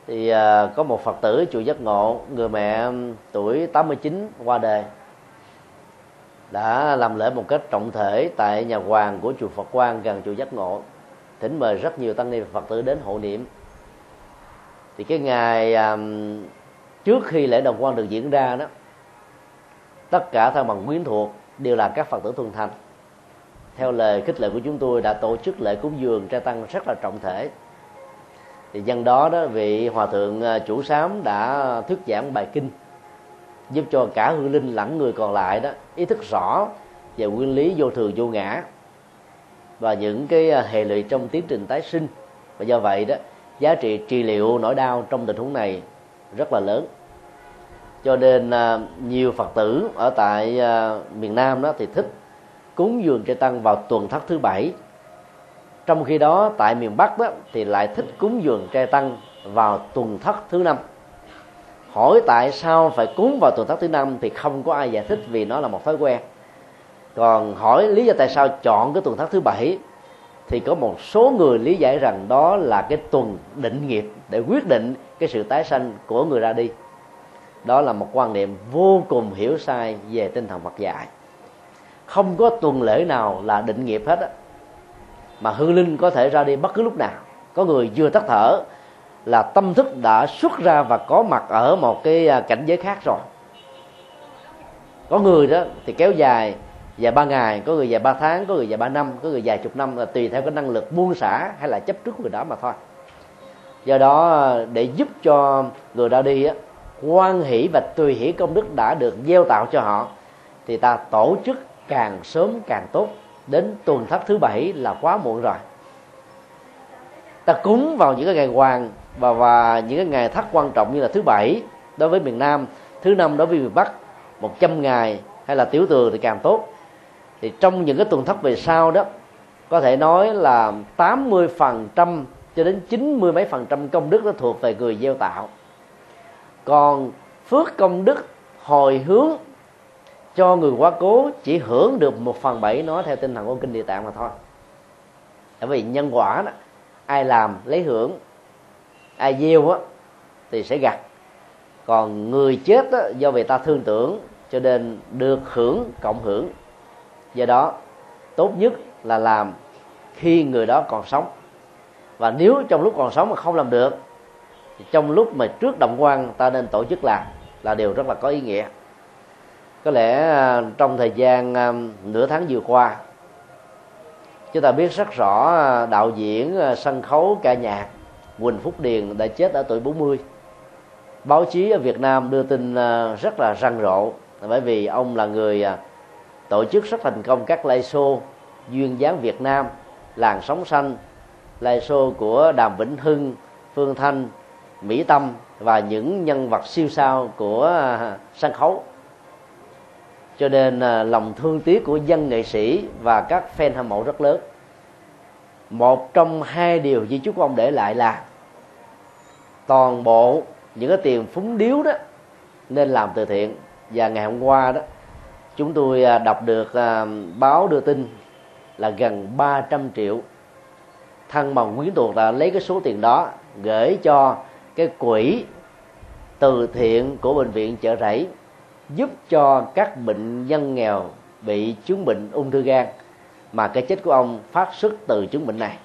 thì à, có một phật tử chùa giác ngộ người mẹ tuổi 89 qua đời đã làm lễ một cách trọng thể tại nhà hoàng của chùa Phật Quang gần chùa Giác Ngộ. Thỉnh mời rất nhiều tăng ni Phật tử đến hộ niệm. Thì cái ngày um, trước khi lễ đồng quan được diễn ra đó tất cả thân bằng quyến thuộc đều là các phật tử thuần thành. Theo lời khích lệ của chúng tôi đã tổ chức lễ cúng dường trai tăng rất là trọng thể. Thì nhân đó đó vị hòa thượng uh, chủ sám đã thuyết giảng bài kinh giúp cho cả hương linh lẫn người còn lại đó ý thức rõ về nguyên lý vô thường vô ngã và những cái à, hệ lụy trong tiến trình tái sinh. Và do vậy đó, giá trị trị liệu nỗi đau trong tình huống này rất là lớn. Cho nên à, nhiều phật tử ở tại à, miền nam đó thì thích cúng dường trai tăng vào tuần thất thứ bảy. Trong khi đó tại miền bắc đó thì lại thích cúng dường trai tăng vào tuần thất thứ năm hỏi tại sao phải cúng vào tuần tháng thứ năm thì không có ai giải thích vì nó là một thói quen. Còn hỏi lý do tại sao chọn cái tuần tháng thứ bảy thì có một số người lý giải rằng đó là cái tuần định nghiệp để quyết định cái sự tái sanh của người ra đi. Đó là một quan niệm vô cùng hiểu sai về tinh thần Phật dạy. Không có tuần lễ nào là định nghiệp hết á, mà hương linh có thể ra đi bất cứ lúc nào. Có người vừa tắt thở là tâm thức đã xuất ra và có mặt ở một cái à, cảnh giới khác rồi. Có người đó thì kéo dài dài ba ngày, có người dài ba tháng, có người dài ba năm, có người dài chục năm, là tùy theo cái năng lực buông xả hay là chấp trước người đó mà thôi. Do đó, để giúp cho người ra đi á quan hỷ và tùy hỷ công đức đã được gieo tạo cho họ, thì ta tổ chức càng sớm càng tốt. Đến tuần thất thứ bảy là quá muộn rồi. Ta cúng vào những cái ngày hoàng và và những cái ngày thất quan trọng như là thứ bảy đối với miền Nam, thứ năm đối với miền Bắc 100 ngày hay là tiểu tường thì càng tốt. Thì trong những cái tuần thất về sau đó, có thể nói là 80% cho đến chín mươi mấy phần trăm công đức nó thuộc về người gieo tạo. Còn phước công đức hồi hướng cho người quá cố chỉ hưởng được một phần bảy nó theo tinh thần của kinh địa tạng mà thôi. Bởi vì nhân quả đó, ai làm lấy hưởng ai gieo á thì sẽ gặt. Còn người chết á, do vì ta thương tưởng cho nên được hưởng cộng hưởng. Do đó tốt nhất là làm khi người đó còn sống. Và nếu trong lúc còn sống mà không làm được thì trong lúc mà trước động quan ta nên tổ chức làm là điều rất là có ý nghĩa. Có lẽ à, trong thời gian à, nửa tháng vừa qua chúng ta biết rất rõ à, đạo diễn sân khấu ca nhạc Quỳnh Phúc Điền đã chết ở tuổi 40 báo chí ở Việt Nam đưa tin à, rất là răng rộ, bởi vì ông là người à, tổ chức rất thành công các live show duyên dáng Việt Nam, làng sống xanh live show của Đàm Vĩnh Hưng, Phương Thanh, Mỹ Tâm và những nhân vật siêu sao của à, sân khấu. Cho nên lòng thương tiếc của dân nghệ sĩ và các fan hâm mộ rất lớn một trong hai điều di chúc của ông để lại là toàn bộ những cái tiền phúng điếu đó nên làm từ thiện. Và ngày hôm qua đó, chúng tôi à, đọc được à, báo đưa tin là gần 300 triệu thân bằng quyến thuộc là lấy cái số tiền đó gửi cho cái quỹ từ thiện của bệnh viện chợ rẫy, giúp cho các bệnh nhân nghèo bị chứng bệnh ung thư gan mà cái chết của ông phát xuất từ chứng bệnh này.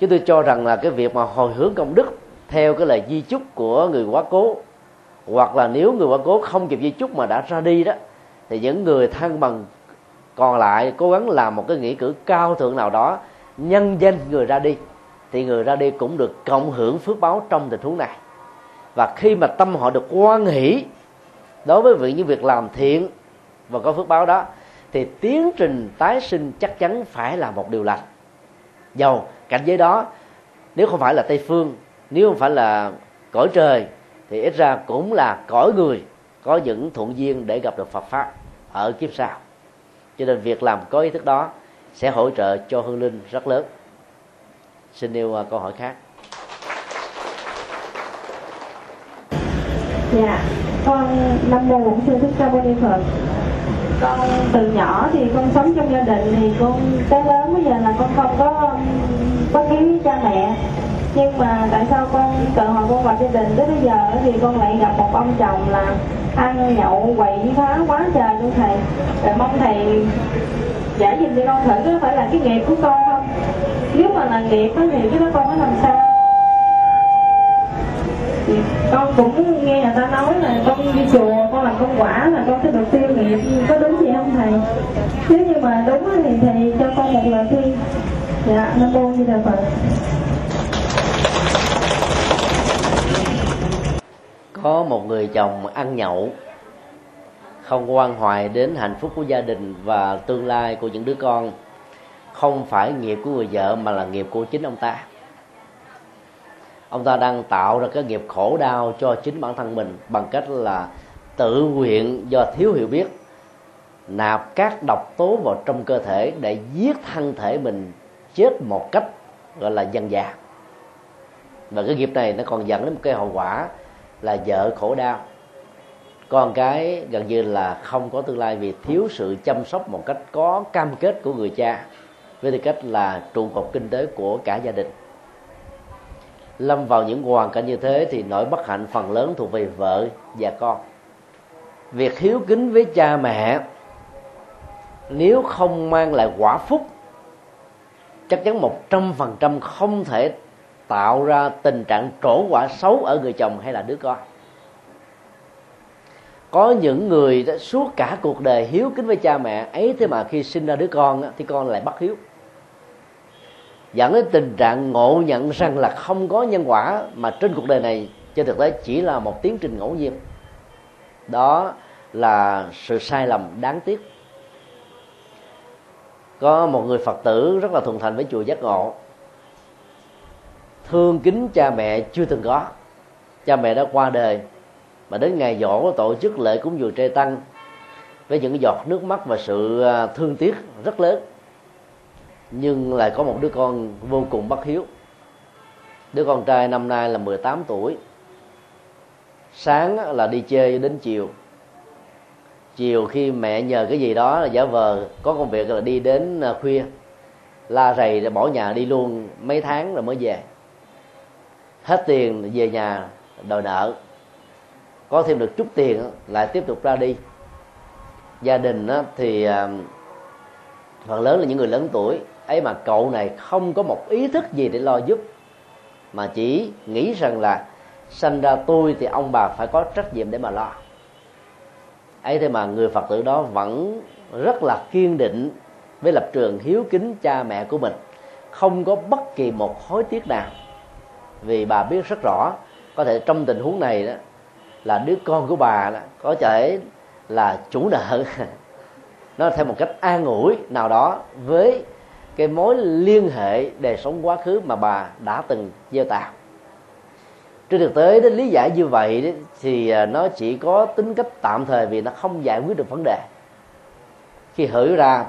Chúng tôi cho rằng là cái việc mà hồi hướng công đức theo cái lời di chúc của người quá cố, hoặc là nếu người quá cố không kịp di chúc mà đã ra đi đó, thì những người thân bằng còn lại cố gắng làm một cái nghĩa cử cao thượng nào đó, nhân danh người ra đi, thì người ra đi cũng được cộng hưởng phước báo trong tình huống này. Và khi mà tâm họ được quan hỷ đối với việc những việc làm thiện và có phước báo đó thì tiến trình tái sinh chắc chắn phải là một điều lành. Dầu, cảnh giới đó, nếu không phải là tây phương, nếu không phải là cõi trời, thì ít ra cũng là cõi người, có những thuận duyên để gặp được Phật pháp ở kiếp sau. Cho nên việc làm có ý thức đó sẽ hỗ trợ cho hương linh rất lớn. Xin nêu à, câu hỏi khác.
Dạ. yeah con năm mô bổn sư thích ca mâu ni phật. Con từ nhỏ thì con sống trong gia đình thì con tới lớn bây giờ là con không có um, bất hiếu cha mẹ. Nhưng mà tại sao con từ hồi con vào gia đình tới bây giờ thì con lại gặp một ông chồng là ăn nhậu, quậy, phá quá trời luôn thầy. Rồi mong thầy giải dùm cho con thử có phải là cái nghiệp của con không? Nếu mà là nghiệp thì cái đó con phải làm sao? Con cũng nghe người ta nói là con đi chùa, con làm công quả là con sẽ được tiêu nghiệp. Có đúng gì không thầy? Nếu như mà đúng thì thầy cho con một lời khuyên. Dạ nam mô như đà phật.
Có một người chồng ăn nhậu, không quan hoài đến hạnh phúc của gia đình và tương lai của những đứa con. Không phải nghiệp của người vợ mà là nghiệp của chính ông ta ông ta đang tạo ra cái nghiệp khổ đau cho chính bản thân mình bằng cách là tự nguyện do thiếu hiểu biết, nạp các độc tố vào trong cơ thể để giết thân thể mình chết một cách, gọi là, dân già và cái nghiệp này nó còn dẫn đến một cái hậu quả là vợ khổ đau. Con cái gần như là không có tương lai vì thiếu sự chăm sóc một cách có cam kết của người cha, với tư cách là trụ cột kinh tế của cả gia đình lâm vào những hoàn cảnh như thế thì nỗi bất hạnh phần lớn thuộc về vợ và con. Việc hiếu kính với cha mẹ, nếu không mang lại quả phúc, chắc chắn một trăm phần trăm không thể tạo ra tình trạng trổ quả xấu ở người chồng hay là đứa con. Có những người đã suốt cả cuộc đời hiếu kính với cha mẹ, ấy thế mà khi sinh ra đứa con thì con lại bắt hiếu dẫn đến tình trạng ngộ nhận rằng là không có nhân quả mà trên cuộc đời này, trên thực tế chỉ là một tiến trình ngẫu nhiên. Đó là sự sai lầm đáng tiếc. Có một người phật tử rất là thuần thành với chùa giác ngộ. Thương kính cha mẹ chưa từng có. Cha mẹ đã qua đời mà đến ngày dỗ tổ chức lễ cúng dường trai tăng với những giọt nước mắt và sự à, thương tiếc rất lớn nhưng lại có một đứa con vô cùng bất hiếu. Đứa con trai năm nay là 18 tuổi. Sáng là đi chơi đến chiều. Chiều khi mẹ nhờ cái gì đó là giả vờ có công việc là đi đến à, khuya. La rầy rồi bỏ nhà đi luôn, mấy tháng rồi mới về. Hết tiền về nhà đòi nợ. Có thêm được chút tiền lại tiếp tục ra đi. Gia đình thì à, phần lớn là những người lớn tuổi ấy mà cậu này không có một ý thức gì để lo giúp. Mà chỉ nghĩ rằng là sanh ra tôi thì ông bà phải có trách nhiệm để mà lo. Ấy thế mà người phật tử đó vẫn rất là kiên định với lập trường hiếu kính cha mẹ của mình. Không có bất kỳ một hối tiếc nào. Vì bà biết rất rõ có thể trong tình huống này đó là đứa con của bà đó, có thể là chủ nợ. Nó theo một cách an ủi nào đó với cái mối liên hệ đời sống quá khứ mà bà đã từng gieo tạo. Trên thực tế đến lý giải như vậy thì à, nó chỉ có tính cách tạm thời vì nó không giải quyết được vấn đề. Khi hiểu ra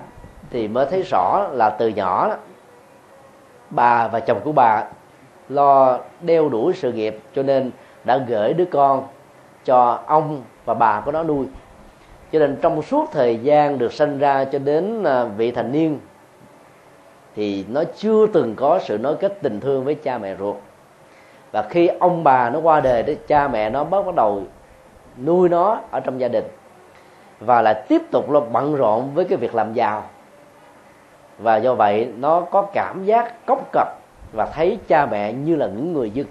thì mới thấy rõ là từ nhỏ đó, bà và chồng của bà lo đeo đuổi sự nghiệp cho nên đã gửi đứa con cho ông và bà của nó nuôi. Cho nên trong suốt thời gian được sinh ra cho đến à, vị thành niên thì nó chưa từng có sự nối kết tình thương với cha mẹ ruột. Và khi ông bà nó qua đời thì cha mẹ nó bắt bắt đầu nuôi nó ở trong gia đình và lại tiếp tục là bận rộn với cái việc làm giàu. Và do vậy, nó có cảm giác cốc cập và thấy cha mẹ như là những người dưng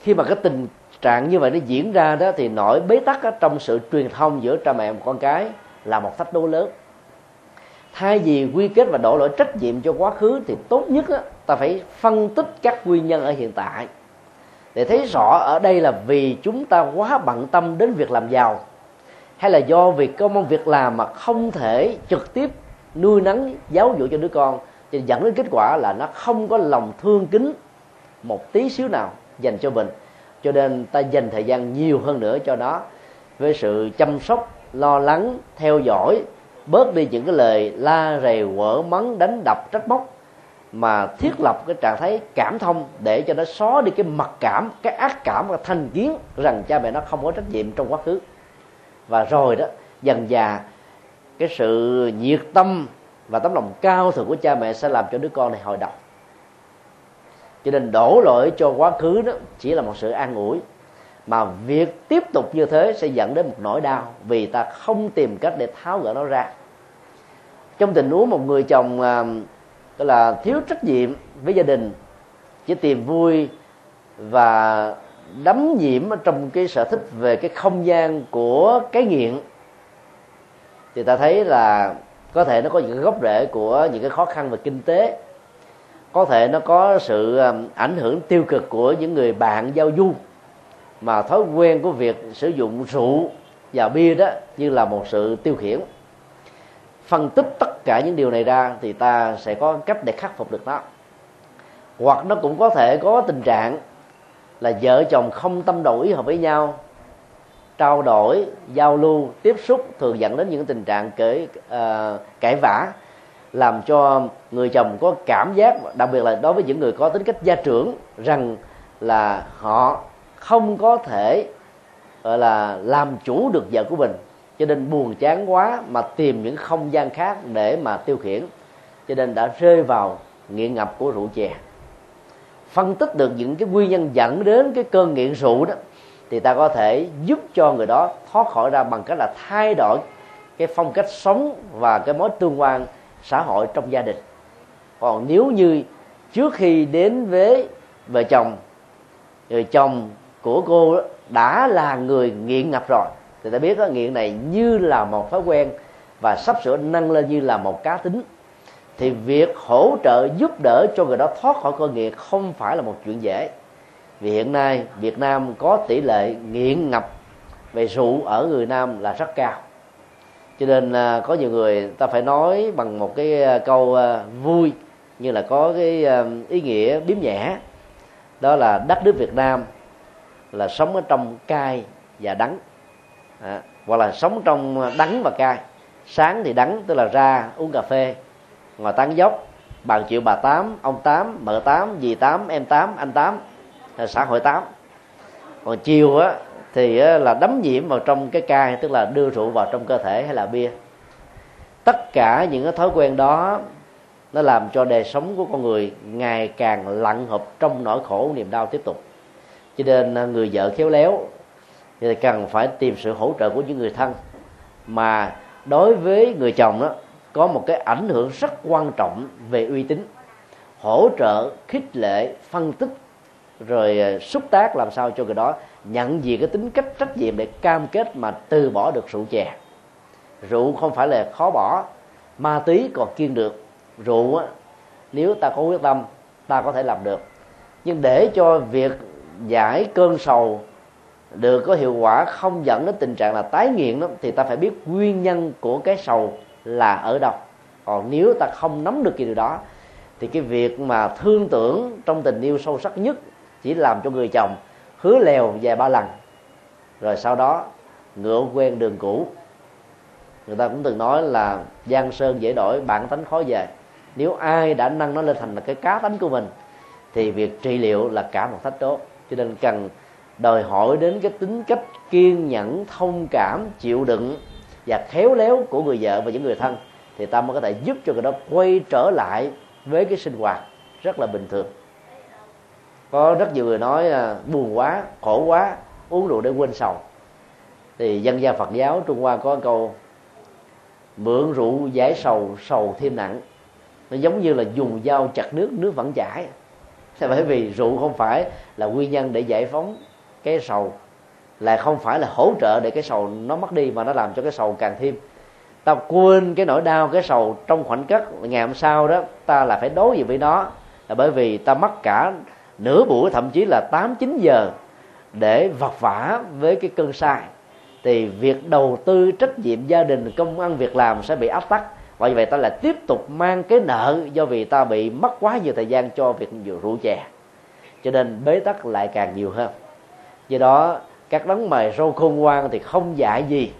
khi mà cái tình trạng như vậy nó diễn ra đó, thì nỗi bế tắc ở trong sự truyền thông giữa cha mẹ và con cái là một thách đố lớn thay vì quy kết và đổ lỗi trách nhiệm cho quá khứ thì tốt nhất á, ta phải phân tích các nguyên nhân ở hiện tại. Để thấy rõ ở đây là vì chúng ta quá bận tâm đến việc làm giàu hay là do việc công việc làm mà không thể trực tiếp nuôi nấng giáo dục cho đứa con thì dẫn đến kết quả là nó không có lòng thương kính một tí xíu nào dành cho mình. Cho nên ta dành thời gian nhiều hơn nữa cho nó với sự chăm sóc lo lắng theo dõi bớt đi những cái lời la rầy, quở mắng, đánh đập, trách móc, mà thiết lập cái trạng thái cảm thông để cho nó xóa đi cái mặc cảm, cái ác cảm và thành kiến rằng cha mẹ nó không có trách nhiệm trong quá khứ. Và rồi đó, dần dà, cái sự nhiệt tâm và tấm lòng cao thượng của cha mẹ sẽ làm cho đứa con này hồi đầu cho nên đổ lỗi cho quá khứ đó chỉ là một sự an ủi, mà việc tiếp tục như thế sẽ dẫn đến một nỗi đau vì ta không tìm cách để tháo gỡ nó ra trong tình huống một người chồng à, tức là thiếu trách nhiệm với gia đình chỉ tìm vui và đắm nhiễm trong cái sở thích về cái không gian của cái nghiện thì ta thấy là có thể nó có những cái gốc rễ của những cái khó khăn về kinh tế. Có thể nó có sự à, ảnh hưởng tiêu cực của những người bạn giao du mà thói quen của việc sử dụng rượu và bia đó như là một sự tiêu khiển phân tích tất cả những điều này ra thì ta sẽ có cách để khắc phục được nó. Hoặc nó cũng có thể có tình trạng là vợ chồng không tâm đầu ý hợp với nhau trao đổi giao lưu tiếp xúc thường dẫn đến những tình trạng kể uh, ờ, cãi vã làm cho người chồng có cảm giác đặc biệt là đối với những người có tính cách gia trưởng rằng là họ không có thể gọi là làm chủ được vợ của mình cho nên buồn chán quá mà tìm những không gian khác để mà tiêu khiển. Cho nên đã rơi vào nghiện ngập của rượu chè. Phân tích được những cái nguyên nhân dẫn đến cái cơn nghiện rượu đó, thì ta có thể giúp cho người đó thoát khỏi ra bằng cách là thay đổi cái phong cách sống và cái mối tương quan xã hội trong gia đình. Còn nếu như trước khi đến với vợ chồng, người chồng của cô đã là người nghiện ngập rồi thì ta biết đó, nghiện này như là một thói quen và sắp sửa nâng lên như là một cá tính. Thì việc hỗ trợ giúp đỡ cho người đó thoát khỏi cơn nghiện không phải là một chuyện dễ. Vì hiện nay Việt Nam có tỷ lệ nghiện ngập về rượu ở người Nam là rất cao. Cho nên à, có nhiều người ta phải nói bằng một cái à, câu à, vui như là có cái à, ý nghĩa biếm nhẹ. Đó là đất nước Việt Nam là sống ở trong cay và đắng à, hoặc là sống trong đắng và cay. Sáng thì đắng tức là ra uống cà phê. Ngồi tán dốc. Bàn triệu bà tám ông tám mợ tám dì tám em tám anh tám ờ, xã hội tám. Còn chiều á thì là đấm nhiễm vào trong cái cai tức là đưa rượu vào trong cơ thể hay là bia. Tất cả những cái thói quen đó nó làm cho đời sống của con người ngày càng lặn hụp trong nỗi khổ niềm đau tiếp tục. Cho nên à, người vợ khéo léo thì cần phải tìm sự hỗ trợ của những người thân. Mà đối với người chồng đó có một cái ảnh hưởng rất quan trọng về uy tín. Hỗ trợ khích lệ phân tích rồi ờ, xúc tác làm sao cho người đó nhận diện cái tính cách trách nhiệm để cam kết mà từ bỏ được rượu chè. Rượu không phải là khó bỏ ma túy còn kiên được. Rượu á, nếu ta có quyết tâm ta có thể làm được. Nhưng để cho việc giải cơn sầu được có hiệu quả, không dẫn đến tình trạng là tái nghiện đó thì ta phải biết nguyên nhân của cái sầu là ở đâu. Còn nếu ta không nắm được cái điều đó, thì cái việc mà thương tưởng trong tình yêu sâu sắc nhất chỉ làm cho người chồng hứa lèo vài ba lần. Rồi sau đó, ngựa quen đường cũ. Người ta cũng từng nói là giang sơn dễ đổi bản tánh khó về. Nếu ai đã nâng nó lên thành là cái cá tánh của mình, thì việc trị liệu là cả một thách đố. Cho nên cần đòi hỏi đến cái tính cách kiên nhẫn, thông cảm, chịu đựng và khéo léo của người vợ và những người thân thì ta mới có thể giúp cho người đó quay trở lại với cái sinh hoạt rất là bình thường. Có rất nhiều người nói à, buồn quá, khổ quá, uống rượu để quên sầu. Thì dân gian phật giáo trung hoa có câu, mượn rượu giải sầu sầu thêm nặng. Nó giống như là dùng dao chặt nước nước vẫn chảy. Là bởi vì rượu không phải là nguyên nhân để giải phóng cái sầu là không phải là hỗ trợ để cái sầu nó mất đi mà nó làm cho cái sầu càng thêm. Ta quên cái nỗi đau cái sầu trong khoảnh khắc ngày hôm sau đó, ta là phải đối diện với nó. Là bởi vì ta mất cả nửa buổi, thậm chí là 8 9 giờ để vật vả với cái cơn sai thì việc đầu tư trách nhiệm gia đình, công ăn, việc làm sẽ bị áp tắc. Và như vậy ta lại tiếp tục mang cái nợ do vì ta bị mất quá nhiều thời gian cho việc rượu chè cho nên bế tắc lại càng nhiều hơn do đó các đấng mày râu khôn ngoan thì không dạy gì.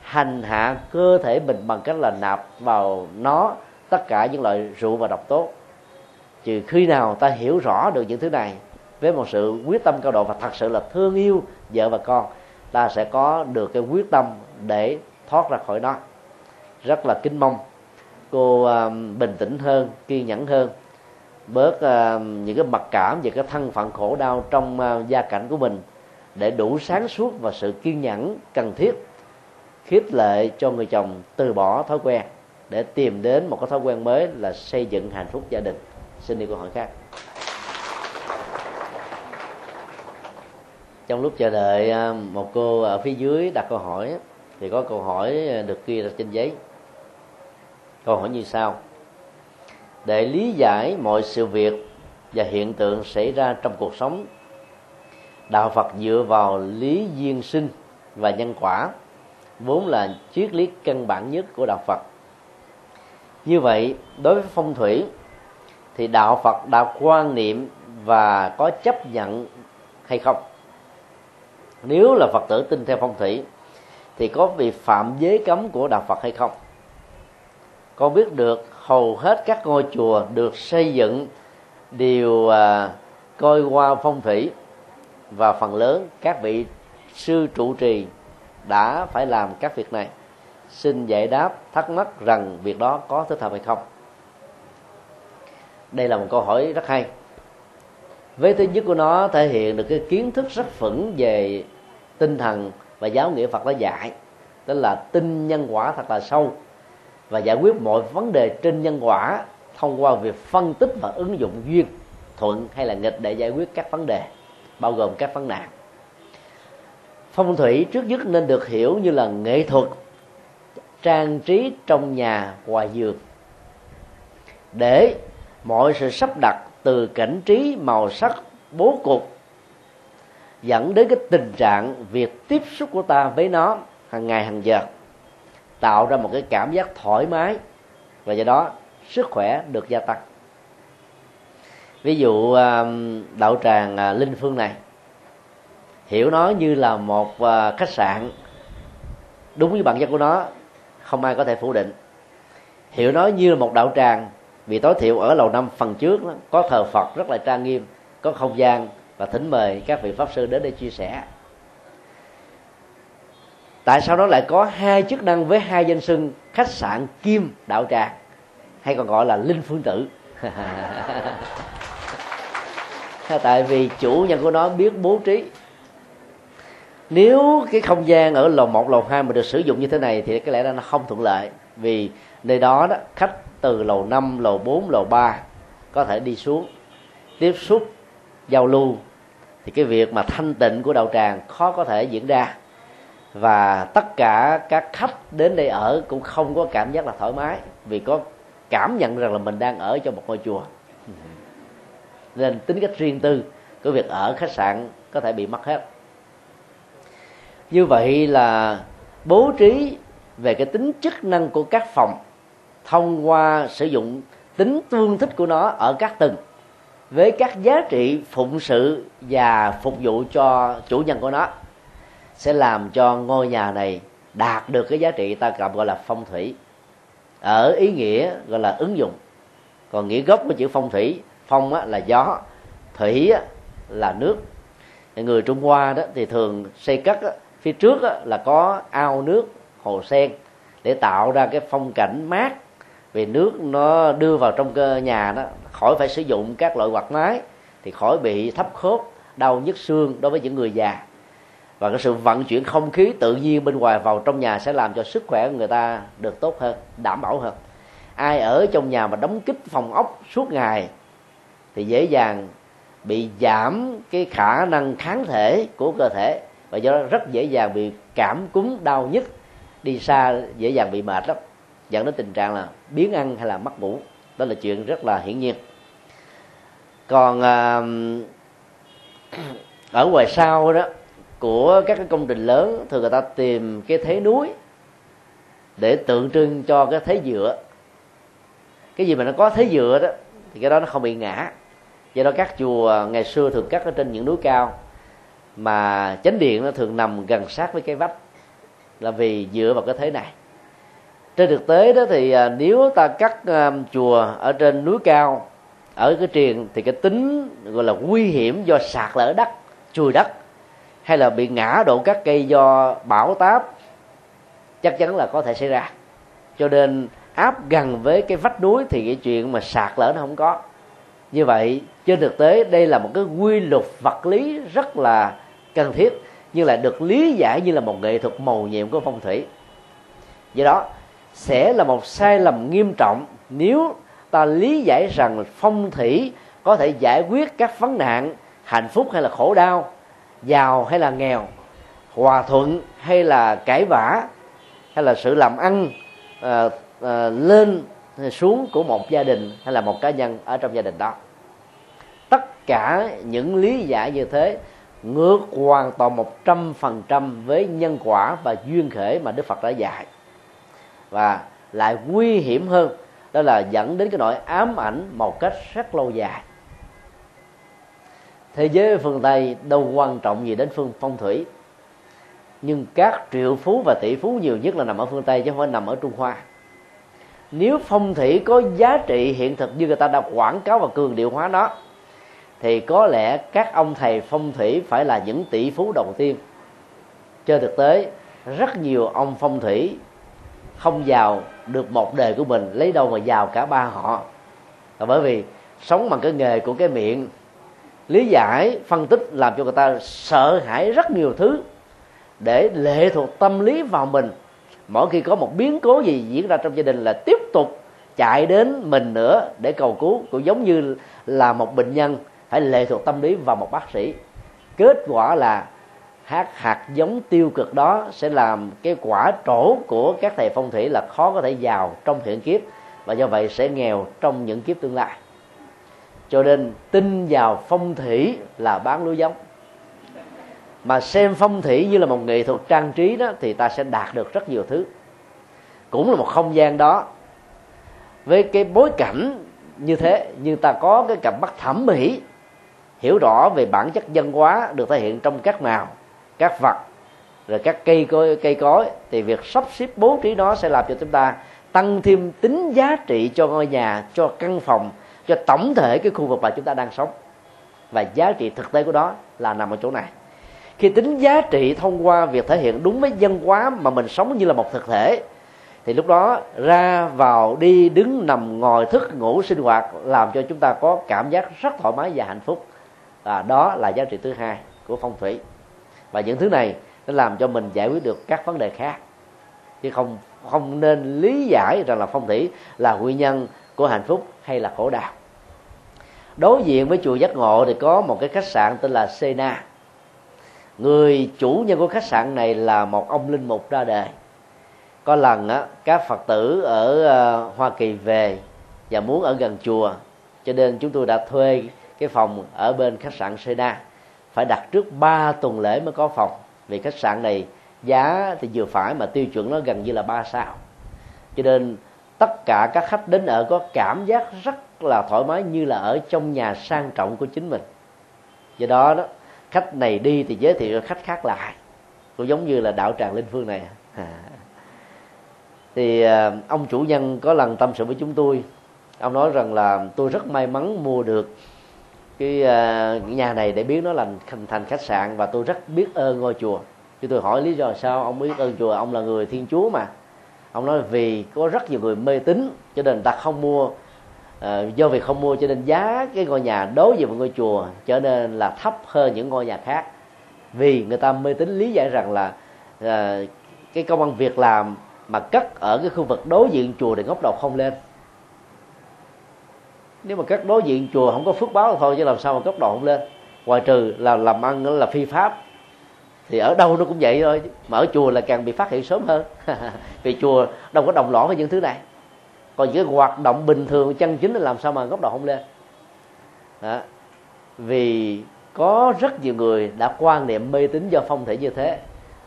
Hành hạ cơ thể mình bằng cách là nạp vào nó tất cả những loại rượu và độc tố. Trừ khi nào ta hiểu rõ được những thứ này với một sự quyết tâm cao độ và thật sự là thương yêu vợ và con ta sẽ có được cái quyết tâm để thoát ra khỏi nó. Rất là kính mong cô uh, bình tĩnh hơn kiên nhẫn hơn bớt uh, những cái mặc cảm về cái thân phận khổ đau trong uh, gia cảnh của mình để đủ sáng suốt và sự kiên nhẫn, cần thiết, khích lệ cho người chồng từ bỏ thói quen, để tìm đến một cái thói quen mới là xây dựng hạnh phúc gia đình. Xin đi câu hỏi khác. Trong lúc chờ đợi à, một cô ở phía dưới đặt câu hỏi, thì có câu hỏi được ghi ra trên giấy. Câu hỏi như sau. Để lý giải mọi sự việc và hiện tượng xảy ra trong cuộc sống đạo phật dựa vào lý duyên sinh và nhân quả vốn là triết lý căn bản nhất của đạo phật. Như vậy đối với phong thủy thì đạo phật đã quan niệm và có chấp nhận hay không? Nếu là phật tử tin theo phong thủy thì có bị phạm giới cấm của đạo phật hay không? Con biết được hầu hết các ngôi chùa được xây dựng đều à, coi qua phong thủy và phần lớn các vị sư trụ trì đã phải làm các việc này. Xin giải đáp thắc mắc rằng việc đó có thích hợp hay không? Đây là một câu hỏi rất hay. Với thứ nhất của nó thể hiện được cái kiến thức rất vững về tinh thần và giáo nghĩa phật đã dạy, tức là tin nhân quả thật là sâu, và giải quyết mọi vấn đề trên nhân quả thông qua việc phân tích và ứng dụng duyên, thuận hay là nghịch để giải quyết các vấn đề bao gồm các vấn nạn. Phong thủy trước nhất nên được hiểu như là nghệ thuật, trang trí trong nhà ngoài giường để mọi sự sắp đặt từ cảnh trí, màu sắc, bố cục, dẫn đến cái tình trạng việc tiếp xúc của ta với nó hàng ngày hàng giờ, tạo ra một cái cảm giác thoải mái, và do đó sức khỏe được gia tăng ví dụ à, đạo tràng à, linh phương này, hiểu nó như là một à, khách sạn. Đúng với bản chất của nó, không ai có thể phủ định. Hiểu nó như là một đạo tràng, vì tối thiểu ở lầu năm phần trước có thờ phật rất là trang nghiêm, có không gian và thỉnh mời các vị pháp sư đến để chia sẻ. Tại sao nó lại có hai chức năng với hai danh xưng khách sạn kim đạo tràng, hay còn gọi là linh phương tử? tại vì chủ nhân của nó biết bố trí. Nếu cái không gian ở lầu 1, lầu 2 mà được sử dụng như thế này thì cái lẽ ra nó không thuận lợi vì nơi đó đó khách từ lầu 5, lầu 4, lầu 3 có thể đi xuống tiếp xúc giao lưu. Thì cái việc mà thanh tịnh của đạo tràng khó có thể diễn ra. Và tất cả các khách đến đây ở cũng không có cảm giác là thoải mái vì có cảm nhận rằng là mình đang ở trong một ngôi chùa nên tính cách riêng tư của việc ở khách sạn có thể bị mất hết. Như vậy là bố trí về cái tính chức năng của các phòng, thông qua sử dụng tính tương thích của nó ở các tầng, với các giá trị phụng sự và phục vụ cho chủ nhân của nó, sẽ làm cho ngôi nhà này đạt được cái giá trị ta gọi gọi là phong thủy, ở ý nghĩa gọi là ứng dụng. Còn nghĩa gốc của chữ phong thủy phong á, là gió thủy á, là nước. Người trung hoa đó thì thường xây cất á, phía trước á, là có ao nước hồ sen để tạo ra cái phong cảnh mát. Vì nước nó đưa vào trong cơ nhà đó khỏi phải sử dụng các loại quạt máy thì khỏi bị thấp khớp đau nhức xương đối với những người già. Và cái sự vận chuyển không khí tự nhiên bên ngoài vào trong nhà sẽ làm cho sức khỏe của người ta được tốt hơn đảm bảo hơn. Ai ở trong nhà mà đóng kín phòng ốc suốt ngày thì dễ dàng bị giảm cái khả năng kháng thể của cơ thể và do đó rất dễ dàng bị cảm cúm đau nhức đi xa dễ dàng bị mệt lắm. Dẫn đến tình trạng là biến ăn hay là mất ngủ đó là chuyện rất là hiển nhiên. Còn à, ở ngoài sau đó của các cái công trình lớn thường người ta tìm cái thế núi để tượng trưng cho cái thế dựa. Cái gì mà nó có thế dựa đó thì cái đó nó không bị ngã do đó các chùa à, ngày xưa thường cắt ở trên những núi cao, mà chánh điện nó thường nằm gần sát với cái vách, là vì dựa vào cái thế này. Trên thực tế đó thì à, nếu ta cắt à, chùa ở trên núi cao, ở cái triền, thì cái tính gọi là nguy hiểm do sạt lở đất, chùi đất, hay là bị ngã đổ các cây do bão táp, chắc chắn là có thể xảy ra. Cho nên áp gần với cái vách núi thì cái chuyện mà sạt lở nó không có như vậy trên thực tế đây là một cái quy luật vật lý rất là cần thiết nhưng lại được lý giải như là một nghệ thuật màu nhiệm của phong thủy. Do đó sẽ là một sai lầm nghiêm trọng nếu ta lý giải rằng phong thủy có thể giải quyết các vấn nạn hạnh phúc hay là khổ đau giàu hay là nghèo hòa thuận hay là cãi vã hay là sự làm ăn à, à, lên xuống của một gia đình hay là một cá nhân ở trong gia đình đó. Tất cả những lý giải như thế ngược hoàn toàn một trăm phần trăm với nhân quả và duyên khể mà Đức Phật đã dạy. Và lại nguy hiểm hơn, đó là dẫn đến cái nỗi ám ảnh một cách rất lâu dài. Thế giới phương tây đâu quan trọng gì đến phương phong thủy? Nhưng các triệu phú và tỷ phú nhiều nhất là nằm ở phương tây chứ không phải nằm ở trung hoa nếu phong thủy có giá trị hiện thực như người ta đã quảng cáo và cường điệu hóa nó, thì có lẽ các ông thầy phong thủy phải là những tỷ phú đầu tiên. Trên thực tế, rất nhiều ông phong thủy không giàu được một đời của mình, lấy đâu mà giàu cả ba họ. Là bởi vì sống bằng cái nghề của cái miệng, lý giải, phân tích làm cho người ta sợ hãi rất nhiều thứ để lệ thuộc tâm lý vào mình mỗi khi có một biến cố gì diễn ra trong gia đình là tiếp tục chạy đến mình nữa để cầu cứu, cũng giống như là một bệnh nhân phải lệ thuộc tâm lý vào một bác sĩ. Kết quả là hạt hạt giống tiêu cực đó sẽ làm cái quả trổ của các thầy phong thủy là khó có thể giàu trong hiện kiếp và do vậy sẽ nghèo trong những kiếp tương lai. Cho nên tin vào phong thủy là bán lúa giống mà xem phong thủy như là một nghệ thuật trang trí đó, thì ta sẽ đạt được rất nhiều thứ. Cũng là một không gian đó. Với cái bối cảnh như thế, nhưng ta có cái cặp mắt thẩm mỹ, hiểu rõ về bản chất văn hóa được thể hiện trong các màu, các vật, rồi các cây cối cây cối, thì việc sắp xếp bố trí nó sẽ làm cho chúng ta tăng thêm tính giá trị cho ngôi nhà, cho căn phòng, cho tổng thể cái khu vực mà chúng ta đang sống. Và giá trị thực tế của đó là nằm ở chỗ này khi tính giá trị thông qua việc thể hiện đúng với dân hóa mà mình sống như là một thực thể, thì lúc đó ra vào đi, đứng nằm ngồi thức ngủ sinh hoạt làm cho chúng ta có cảm giác rất thoải mái và hạnh phúc. Và đó là giá trị thứ hai của phong thủy. Và những thứ này nó làm cho mình giải quyết được các vấn đề khác. Chứ không không nên lý giải rằng là phong thủy là nguyên nhân của hạnh phúc hay là khổ đau. Đối diện với chùa giác ngộ thì có một cái khách sạn tên là Sena người chủ nhân của khách sạn này là một ông linh mục ra đời có lần á, các phật tử ở ờ, hoa kỳ về và muốn ở gần chùa, cho nên chúng tôi đã thuê cái phòng ở bên khách sạn Sena. Phải đặt trước 3 tuần lễ mới có phòng, vì khách sạn này giá thì vừa phải mà tiêu chuẩn nó gần như là ba sao. Cho nên tất cả các khách đến ở có cảm giác rất là thoải mái như là ở trong nhà sang trọng của chính mình. Do đó đó khách này đi thì giới thiệu khách khác lại. Cũng giống như là đạo tràng linh phương này. À. thì à, ông chủ nhân có lần tâm sự với chúng tôi. Ông nói rằng là tôi rất may mắn mua được cái à, nhà này để biến nó thành, thành khách sạn và tôi rất biết ơn ngôi chùa. Chứ tôi hỏi lý do sao? Ông biết ơn chùa ông là người thiên chúa mà. Ông nói vì có rất nhiều người mê tín cho nên người ta không mua à, do vì không mua cho nên giá cái ngôi nhà đối với một ngôi chùa trở nên là thấp hơn những ngôi nhà khác. Vì người ta mê tín lý giải rằng là à, cái công ăn việc làm mà cất ở cái khu vực đối diện chùa thì ngóc đầu không lên. Nếu mà cất đối diện chùa không có phước báo thôi chứ làm sao mà góc đầu không lên? Ngoài trừ là làm ăn là phi pháp. Thì ở đâu nó cũng vậy thôi mà ở chùa là càng bị phát hiện sớm hơn. Vì chùa đâu có đồng lõn với những thứ này còn những cái hoạt động bình thường chân chính là làm sao mà góc độ không lên. Đó. vì có rất nhiều người đã quan niệm mê tín do phong thủy như thế,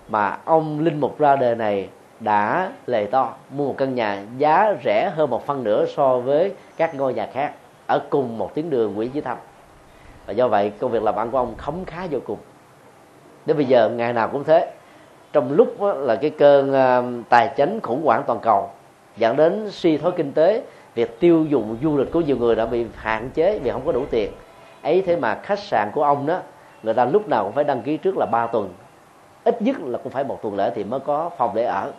mà ông linh mục ra đời này đã lề to, mua một căn nhà giá rẻ hơn một phân nửa so với các ngôi nhà khác ở cùng một tuyến đường Nguyễn Chí Thanh và do vậy, công việc làm ăn của ông khấm khá vô cùng. Đến bây giờ, ngày nào cũng thế. Trong lúc là cái cơn à, tài chính khủng hoảng toàn cầu dẫn đến suy thoái kinh tế, việc tiêu dùng du lịch của nhiều người đã bị hạn chế vì không có đủ tiền. Ấy thế mà khách sạn của ông đó, người ta lúc nào cũng phải đăng ký trước là 3 tuần. Ít nhất là cũng phải một tuần lễ thì mới có phòng để ở.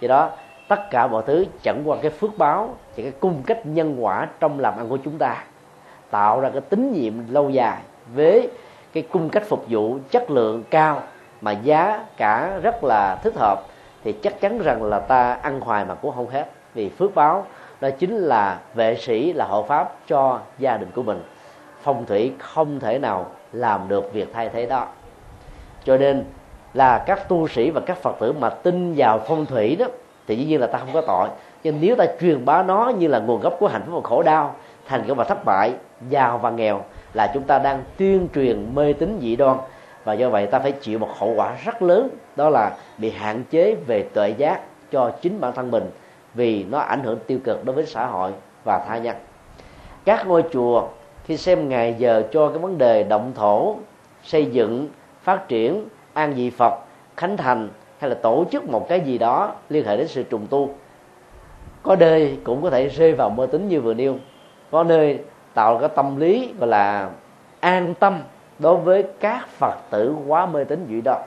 Vì đó, tất cả mọi thứ chẳng qua cái phước báo, chỉ cái cung cách nhân quả trong làm ăn của chúng ta, tạo ra cái tín nhiệm lâu dài với cái cung cách phục vụ chất lượng cao mà giá cả rất là thích hợp thì chắc chắn rằng là ta ăn hoài mà cũng không hết. Vì phước báo đó chính là vệ sĩ, là hộ pháp cho gia đình của mình. Phong thủy không thể nào làm được việc thay thế đó. Cho nên là các tu sĩ và các phật tử mà tin vào phong thủy đó, thì dĩ nhiên là ta không có tội. Nhưng nếu ta truyền bá nó như là nguồn gốc của hạnh phúc và khổ đau, thành công và thất bại, giàu và nghèo, là chúng ta đang tuyên truyền mê tín dị đoan và do vậy ta phải chịu một hậu quả rất lớn, đó là bị hạn chế về tuệ giác cho chính bản thân mình vì nó ảnh hưởng tiêu cực đối với xã hội và tha nhân. Các ngôi chùa khi xem ngày giờ cho cái vấn đề động thổ, xây dựng, phát triển, an dị phật, khánh thành hay là tổ chức một cái gì đó liên hệ đến sự trùng tu, có nơi cũng có thể rơi vào mơ tính như vừa nêu. Có nơi tạo cái tâm lý gọi là an tâm đối với các phật tử quá mê tín dị đoan.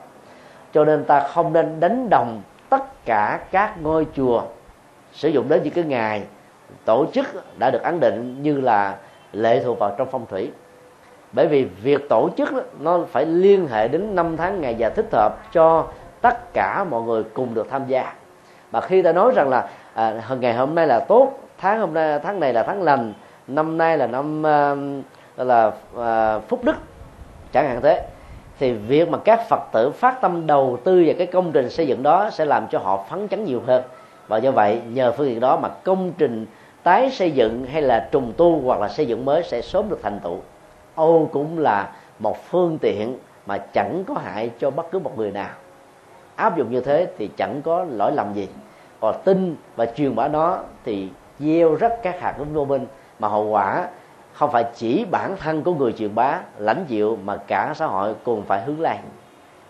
Cho nên ta không nên đánh đồng tất cả các ngôi chùa sử dụng đến những cái ngày tổ chức đã được ấn định như là lệ thuộc vào trong phong thủy. Bởi vì việc tổ chức đó, nó phải liên hệ đến năm tháng ngày giờ thích hợp cho tất cả mọi người cùng được tham gia. Mà khi ta nói rằng là à, ngày hôm nay là tốt tháng hôm nay tháng này là tháng lành năm nay là năm à, là à, phúc đức chẳng hạn thế, thì việc mà các phật tử phát tâm đầu tư vào cái công trình xây dựng đó sẽ làm cho họ phấn chấn nhiều hơn. Và do vậy, nhờ phương tiện đó mà công trình tái xây dựng hay là trùng tu hoặc là xây dựng mới sẽ sớm được thành tựu. Âu cũng là một phương tiện mà chẳng có hại cho bất cứ một người nào. Áp dụng như thế thì chẳng có lỗi lầm gì. Còn tin và truyền bá nó thì gieo rất các hạt vô minh mà hậu quả không phải chỉ bản thân của người truyền bá, lãnh chịu mà cả xã hội cùng phải hướng lan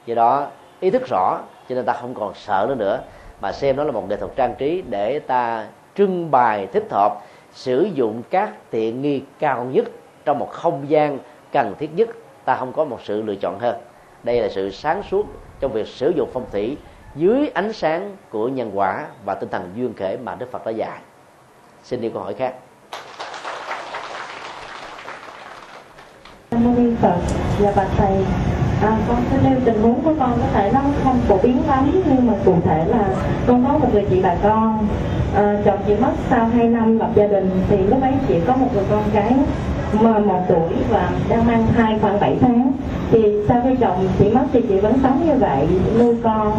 do đó, ý thức rõ, cho nên ta không còn sợ nữa nữa, mà xem nó là một nghệ thuật trang trí để ta trưng bày, thích hợp, sử dụng các tiện nghi cao nhất trong một không gian cần thiết nhất ta không có một sự lựa chọn hơn đây là sự sáng suốt trong việc sử dụng phong thủy dưới ánh sáng của nhân quả và tinh thần duyên khể mà Đức Phật đã dạy. Xin đi câu hỏi khác.
Nam mô Ni Phật, và bạch thầy, à, con xin nêu tình huống của con có thể nó không phổ biến lắm nhưng mà cụ thể là con có một người chị bà con à, chồng chị mất sau 2 năm lập gia đình thì lúc ấy chị có một người con gái mà một tuổi và đang mang thai khoảng 7 tháng. Thì sau khi chồng chị mất thì chị vẫn sống như vậy nuôi con.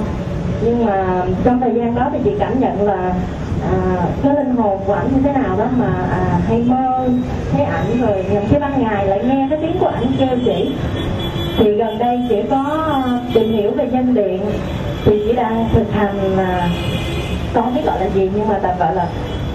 Nhưng mà trong thời gian đó thì chị cảm nhận là à, cái linh hồn của ảnh như thế nào đó mà à, hay mơ thấy ảnh rồi nhìn cái ban ngày lại nghe cái tiếng của ảnh kêu chị thì gần đây chỉ có ờ, tìm hiểu về nhân điện thì chỉ đang thực hành mà không biết gọi là gì nhưng mà tạm gọi là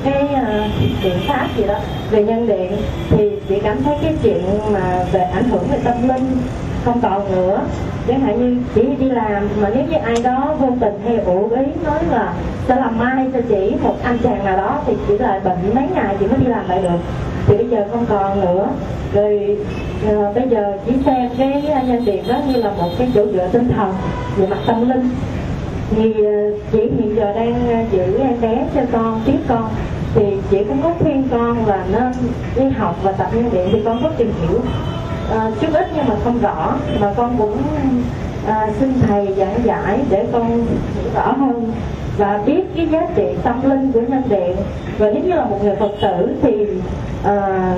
cái ờ, uh, biện pháp gì đó. Về nhân điện thì chị cảm thấy cái chuyện mà về ảnh hưởng về tâm linh không còn nữa. Chẳng hạn như chỉ đi làm mà nếu như ai đó vô tình hay ủ ý nói là sẽ làm mai cho chị một anh chàng nào đó? Thì chỉ là bệnh mấy ngày chị mới đi làm lại được. Thì bây giờ không còn nữa. Rồi uh, bây giờ chỉ xem cái ờ, nhân tiền đó như là một cái chỗ dựa tinh thần về mặt tâm linh. Thì ờ, uh, chị hiện giờ đang giữ em bé cho con tiếp con. Thì chị cũng có khuyên con là nên đi học và tập nhân điện thì con có tìm hiểu à, chút ít nhưng mà không rõ. Mà con cũng à, xin thầy giảng giải để con rõ hơn và biết cái giá trị tâm linh của nhân điện. Và nếu như là một người phật tử thì à,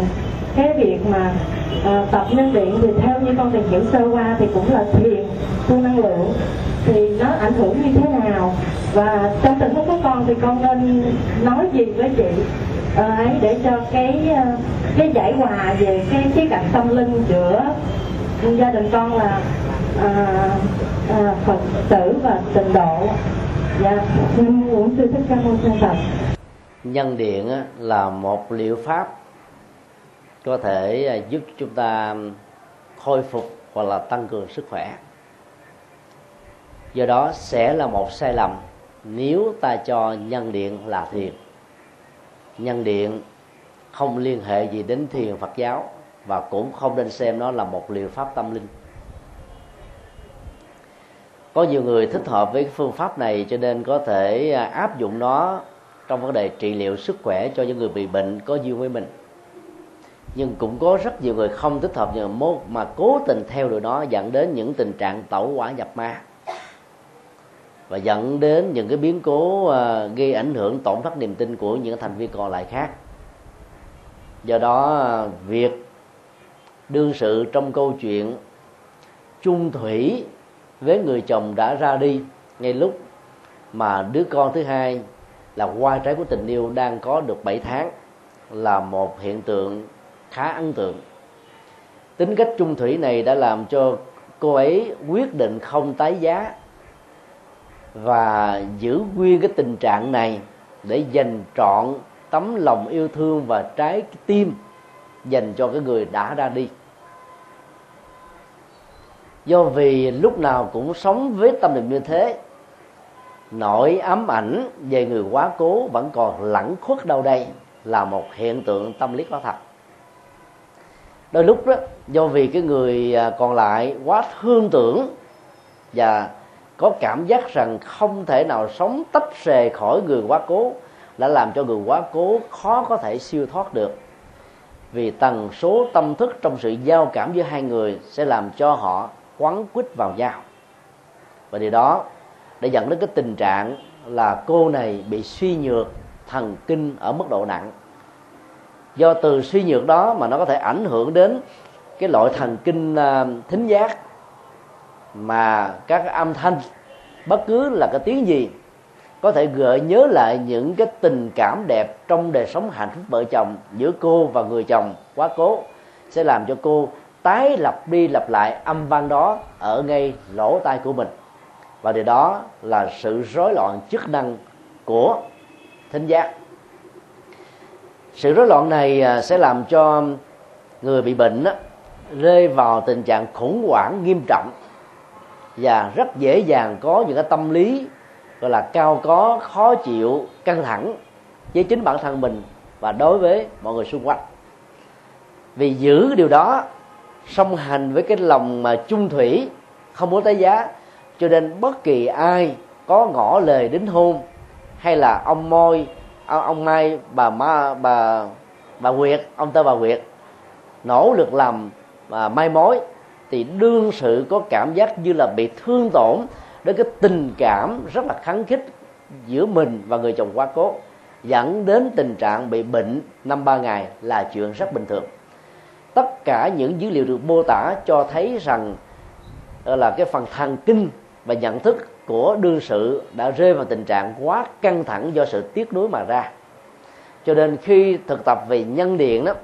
cái việc mà à, tập nhân điện thì theo như con tìm hiểu sơ qua thì cũng là thiền tu năng lượng thì nó ảnh hưởng như thế nào? Và trong tình huống của con thì con nên nói gì với chị? Ấy để cho cái ờ, cái giải hòa về cái khía cạnh tâm linh giữa gia đình con là à, à, phật tử và tịnh độ. Dạ muốn sư thích ca mâu ni phật.
Nhân điện là một liệu pháp có thể giúp chúng ta khôi phục hoặc là tăng cường sức khỏe. Do đó sẽ là một sai lầm nếu ta cho nhân điện là thiền nhân điện không liên hệ gì đến thiền phật giáo và cũng không nên xem nó là một liệu pháp tâm linh. Có nhiều người thích hợp với phương pháp này cho nên có thể à, áp dụng nó trong vấn đề trị liệu sức khỏe cho những người bị bệnh có duyên với mình. Nhưng cũng có rất nhiều người không thích hợp nhưng mốt mà cố tình theo đuổi nó dẫn đến những tình trạng tẩu quả nhập ma và dẫn đến những cái biến cố ờ, gây ảnh hưởng, tổn thất niềm tin của những thành viên còn lại khác. Do đó ờ, việc đương sự trong câu chuyện chung thủy với người chồng đã ra đi ngay lúc mà đứa con thứ hai là qua trái của tình yêu đang có được 7 tháng là một hiện tượng khá ấn tượng. Tính cách chung thủy này đã làm cho cô ấy quyết định không tái giá và giữ nguyên cái tình trạng này để dành trọn tấm lòng yêu thương và trái tim dành cho cái người đã ra đi. Do vì lúc nào cũng sống với tâm niệm như thế, nỗi ám ảnh về người quá cố vẫn còn lẳng khuất đâu đây là một hiện tượng tâm lý có thật. Đôi lúc đó, do vì cái người à, còn lại quá thương tưởng và có cảm giác rằng không thể nào sống tách rời khỏi người quá cố đã làm cho người quá cố khó có thể siêu thoát được. Vì tần số tâm thức trong sự giao cảm giữa hai người sẽ làm cho họ quấn quýt vào nhau. Và điều đó đã dẫn đến cái tình trạng là cô này bị suy nhược thần kinh ở mức độ nặng. Do từ suy nhược đó mà nó có thể ảnh hưởng đến cái loại thần kinh à, thính giác mà các âm thanh, bất cứ là cái tiếng gì, có thể gợi nhớ lại những cái tình cảm đẹp trong đời sống hạnh phúc vợ chồng giữa cô và người chồng quá cố, sẽ làm cho cô tái lặp đi lặp lại âm vang đó ở ngay lỗ tai của mình. Và điều đó là sự rối loạn chức năng của thính giác. Sự rối loạn này à, sẽ làm cho người bị bệnh rơi vào tình trạng khủng hoảng nghiêm trọng và rất dễ dàng có những cái tâm lý, gọi là cao có, khó chịu, căng thẳng với chính bản thân mình và đối với mọi người xung quanh. Vì giữ cái điều đó, song hành với cái lòng mà chung thủy, không muốn tái giá, cho nên bất kỳ ai có ngỏ lời đính hôn hay là ông môi à, ông mai bà ma, bà bà nguyệt, ông tơ, bà nguyệt, nỗ lực làm mà mai mối thì đương sự có cảm giác như là bị thương tổn đến cái tình cảm rất là kháng khích giữa mình và người chồng quá cố, dẫn đến tình trạng bị bệnh năm ba ngày là chuyện rất bình thường. Tất cả những dữ liệu được mô tả cho thấy rằng ờ, là cái phần thần kinh và nhận thức của đương sự đã rơi vào tình trạng quá căng thẳng do sự tiếc nuối mà ra. Cho nên khi thực tập về nhân điện đó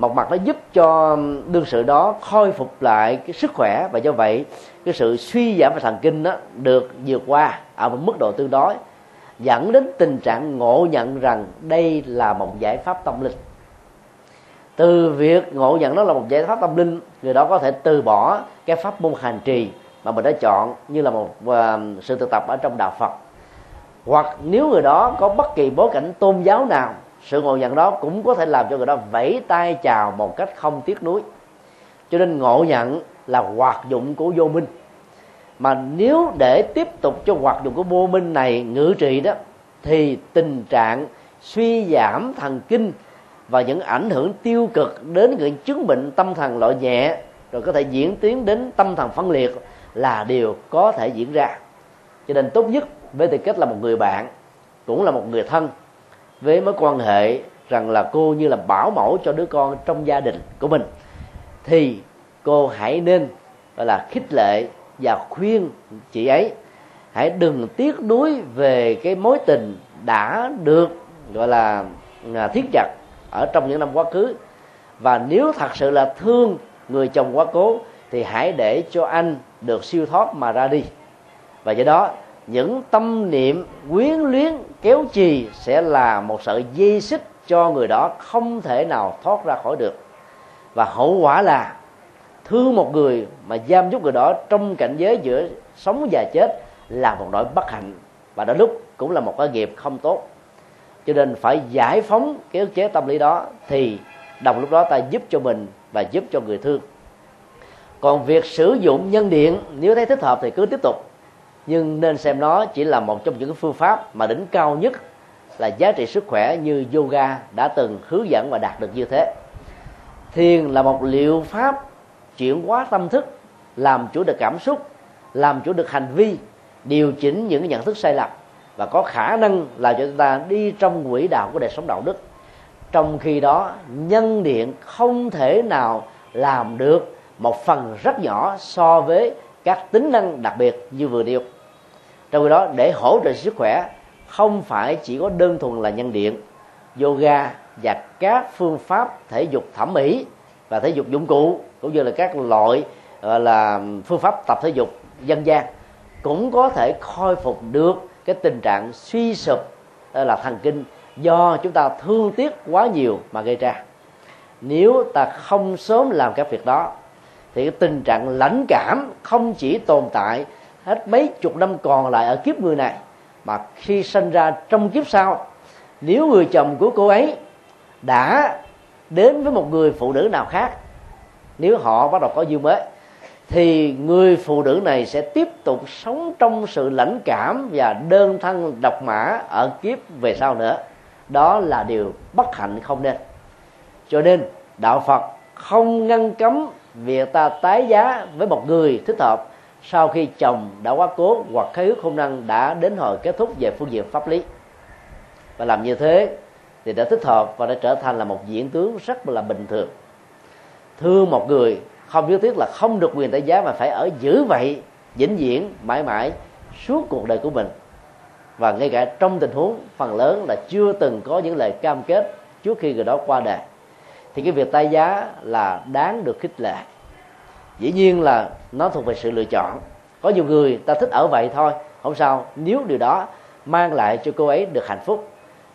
một mặt nó giúp cho đương sự đó khôi phục lại cái sức khỏe và do vậy cái sự suy giảm về thần kinh đó được vượt qua ở một mức độ tương đối dẫn đến tình trạng ngộ nhận rằng đây là một giải pháp tâm linh. Từ việc ngộ nhận đó là một giải pháp tâm linh người đó có thể từ bỏ cái pháp môn hành trì mà mình đã chọn như là một uh, sự thực tập ở trong đạo Phật. Hoặc nếu người đó có bất kỳ bối cảnh tôn giáo nào sự ngộ nhận đó cũng có thể làm cho người đó vẫy tay chào một cách không tiếc nuối. Cho nên ngộ nhận là hoạt dụng của vô minh. Mà nếu để tiếp tục cho hoạt dụng của vô minh này ngự trị đó, thì tình trạng suy giảm thần kinh và những ảnh hưởng tiêu cực đến những chứng bệnh tâm thần loại nhẹ, rồi có thể diễn tiến đến tâm thần phân liệt là điều có thể diễn ra. Cho nên tốt nhất, với tư cách là một người bạn, cũng là một người thân với mối quan hệ rằng là cô như là bảo mẫu cho đứa con trong gia đình của mình, thì cô hãy nên, gọi là, khích lệ và khuyên chị ấy, hãy đừng tiếc nuối về cái mối tình đã được, gọi là à, thiết chặt ở trong những năm quá khứ. Và nếu thật sự là thương người chồng quá cố, thì hãy để cho anh được siêu thoát mà ra đi. Và do đó những tâm niệm quyến luyến kéo trì sẽ là một sợi dây xích cho người đó không thể nào thoát ra khỏi được. Và hậu quả là thương một người mà giam giúp người đó trong cảnh giới giữa sống và chết là một nỗi bất hạnh. Và đôi lúc cũng là một cái nghiệp không tốt. Cho nên phải giải phóng cái ức chế tâm lý đó thì đồng lúc đó ta giúp cho mình và giúp cho người thương. Còn việc sử dụng nhân điện, nếu thấy thích hợp thì cứ tiếp tục nhưng nên xem nó chỉ là một trong những phương pháp mà đỉnh cao nhất là giá trị sức khỏe như yoga đã từng hướng dẫn và đạt được như thế. Thiền là một liệu pháp chuyển hóa tâm thức, làm chủ được cảm xúc, làm chủ được hành vi, điều chỉnh những nhận thức sai lầm và có khả năng làm cho chúng ta đi trong quỹ đạo của đời sống đạo đức. Trong khi đó, nhân điện không thể nào làm được một phần rất nhỏ so với các tính năng đặc biệt như vừa nêu. Trong khi đó, để hỗ trợ sức khỏe, không phải chỉ có đơn thuần là nhân điện, yoga và các phương pháp thể dục thẩm mỹ và thể dục dụng cụ, cũng như là các loại, gọi là, phương pháp tập thể dục dân gian cũng có thể khôi phục được cái tình trạng suy sụp là thần kinh, do chúng ta thương tiếc quá nhiều mà gây ra. Nếu ta không sớm làm các việc đó thì cái tình trạng lãnh cảm không chỉ tồn tại hết mấy chục năm còn lại ở kiếp người này, mà khi sinh ra trong kiếp sau, nếu người chồng của cô ấy đã đến với một người phụ nữ nào khác, nếu họ bắt đầu có dư mới, thì người phụ nữ này sẽ tiếp tục sống trong sự lãnh cảm và đơn thân độc mã ở kiếp về sau nữa. Đó là điều bất hạnh không nên. Cho nên, đạo phật không ngăn cấm việc ta tái giá với một người thích hợp, sau khi chồng đã quá cố hoặc khế ước hôn nhân đã đến hồi kết thúc về phương diện pháp lý. Và làm như thế thì đã thích hợp và đã trở thành là một diễn tướng rất là bình thường. Thương một người không nhất thiết là không được quyền tái giá mà phải ở giữ vậy, vĩnh viễn, mãi mãi suốt cuộc đời của mình. Và ngay cả trong tình huống phần lớn là chưa từng có những lời cam kết trước khi người đó qua đời thì cái việc tái giá là đáng được khích lệ. Dĩ nhiên là nó thuộc về sự lựa chọn. Có nhiều người ta thích ở vậy thôi, không sao. Nếu điều đó mang lại cho cô ấy được hạnh phúc.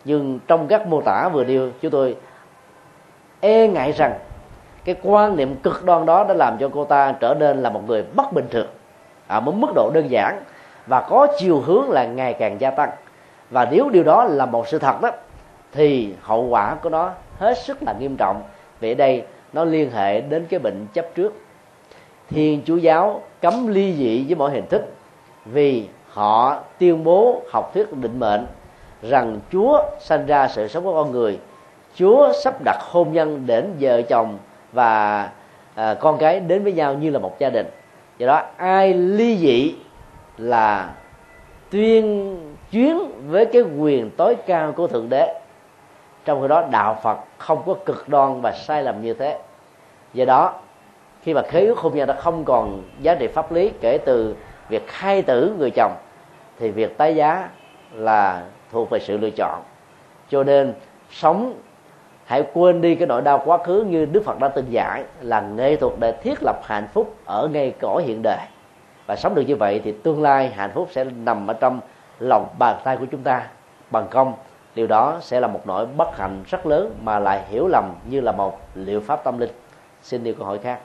Nhưng trong các mô tả vừa nêu, chúng tôi e ngại rằng cái quan niệm cực đoan đó đã làm cho cô ta trở nên là một người bất bình thường, ở một mức độ đơn giản và có chiều hướng là ngày càng gia tăng. Và nếu điều đó là một sự thật đó, thì hậu quả của nó hết sức là nghiêm trọng. Vì ở đây nó liên hệ đến cái bệnh chấp trước. Thiên chúa giáo cấm ly dị với mọi hình thức vì họ tuyên bố học thuyết định mệnh rằng chúa sanh ra sự sống của con người. Chúa sắp đặt hôn nhân đến vợ chồng và à, con cái đến với nhau như là một gia đình. Do đó ai ly dị là tuyên chuyến với cái quyền tối cao của thượng đế trong khi đó, đạo phật không có cực đoan và sai lầm như thế. Do đó, khi mà khế ước hôn nhân đã không còn giá trị pháp lý kể từ việc khai tử người chồng, thì việc tái giá là thuộc về sự lựa chọn. Cho nên, sống, hãy quên đi cái nỗi đau quá khứ như đức phật đã từng giải là nghệ thuật để thiết lập hạnh phúc ở ngay cõi hiện đời và sống được như vậy thì tương lai hạnh phúc sẽ nằm ở trong lòng bàn tay của chúng ta bằng công điều đó sẽ là một nỗi bất hạnh rất lớn mà lại hiểu lầm như là một liệu pháp tâm linh. Xin điều câu hỏi khác.